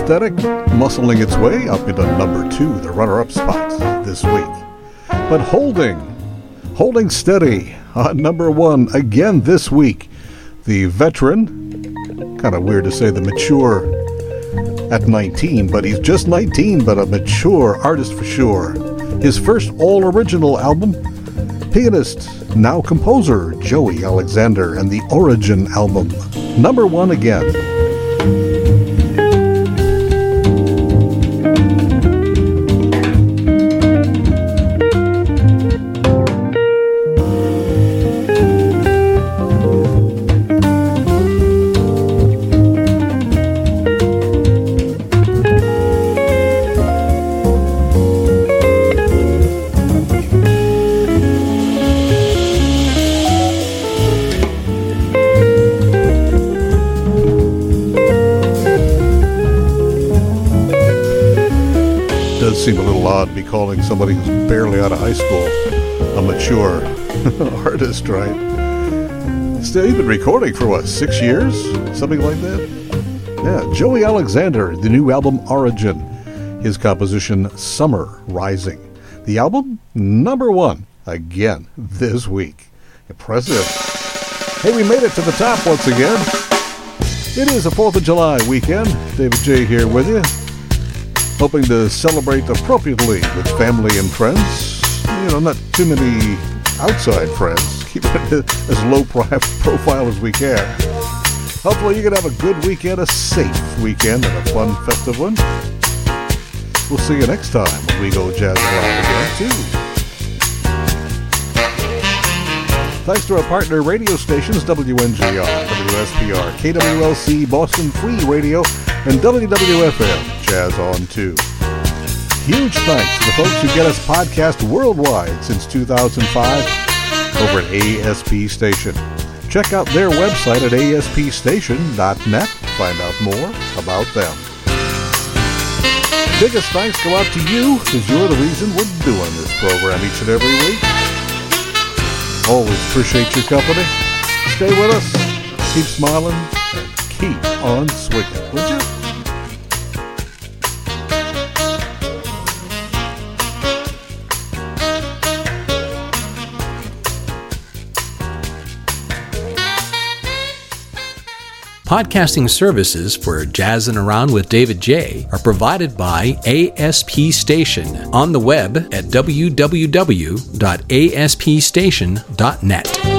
Album Bluesthetic, muscling its way up into number two, the runner-up spot this week. But holding, holding steady on number one again this week, the veteran, kind of weird to say the mature at 19, but he's just 19, but a mature artist for sure. His first all original album, pianist, now composer Joey Alexander, and the Origin album, number one again. Calling somebody who's barely out of high school a mature artist, right? Still, you've been recording for what, six years? Something like that? Yeah, Joey Alexander, the new album Origin, his composition Summer Rising. The album, number one, again this week. Impressive. Hey, we made it to the top once again. It is a 4th of July weekend. David Jaye here with you hoping to celebrate appropriately with family and friends. You know, not too many outside friends. Keep it as low profile as we can. Hopefully, you can have a good weekend, a safe weekend, and a fun, festive one. We'll see you next time when we go jazzing around again, too. Thanks to our partner radio stations WNGR, WSPR, KWLC, Boston Free Radio, and WWFM Jazz On too. Huge thanks to the folks who get us podcast worldwide since 2005 over at ASP Station. Check out their website at aspstation.net find out more about them. Biggest thanks go out to you because you're the reason we're doing this program each and every week. Always appreciate your company. Stay with us, keep smiling, and keep on swinging, would you? Podcasting services for Jazzin' Around with David Jaye are provided by ASP Station on the web at www.aspstation.net.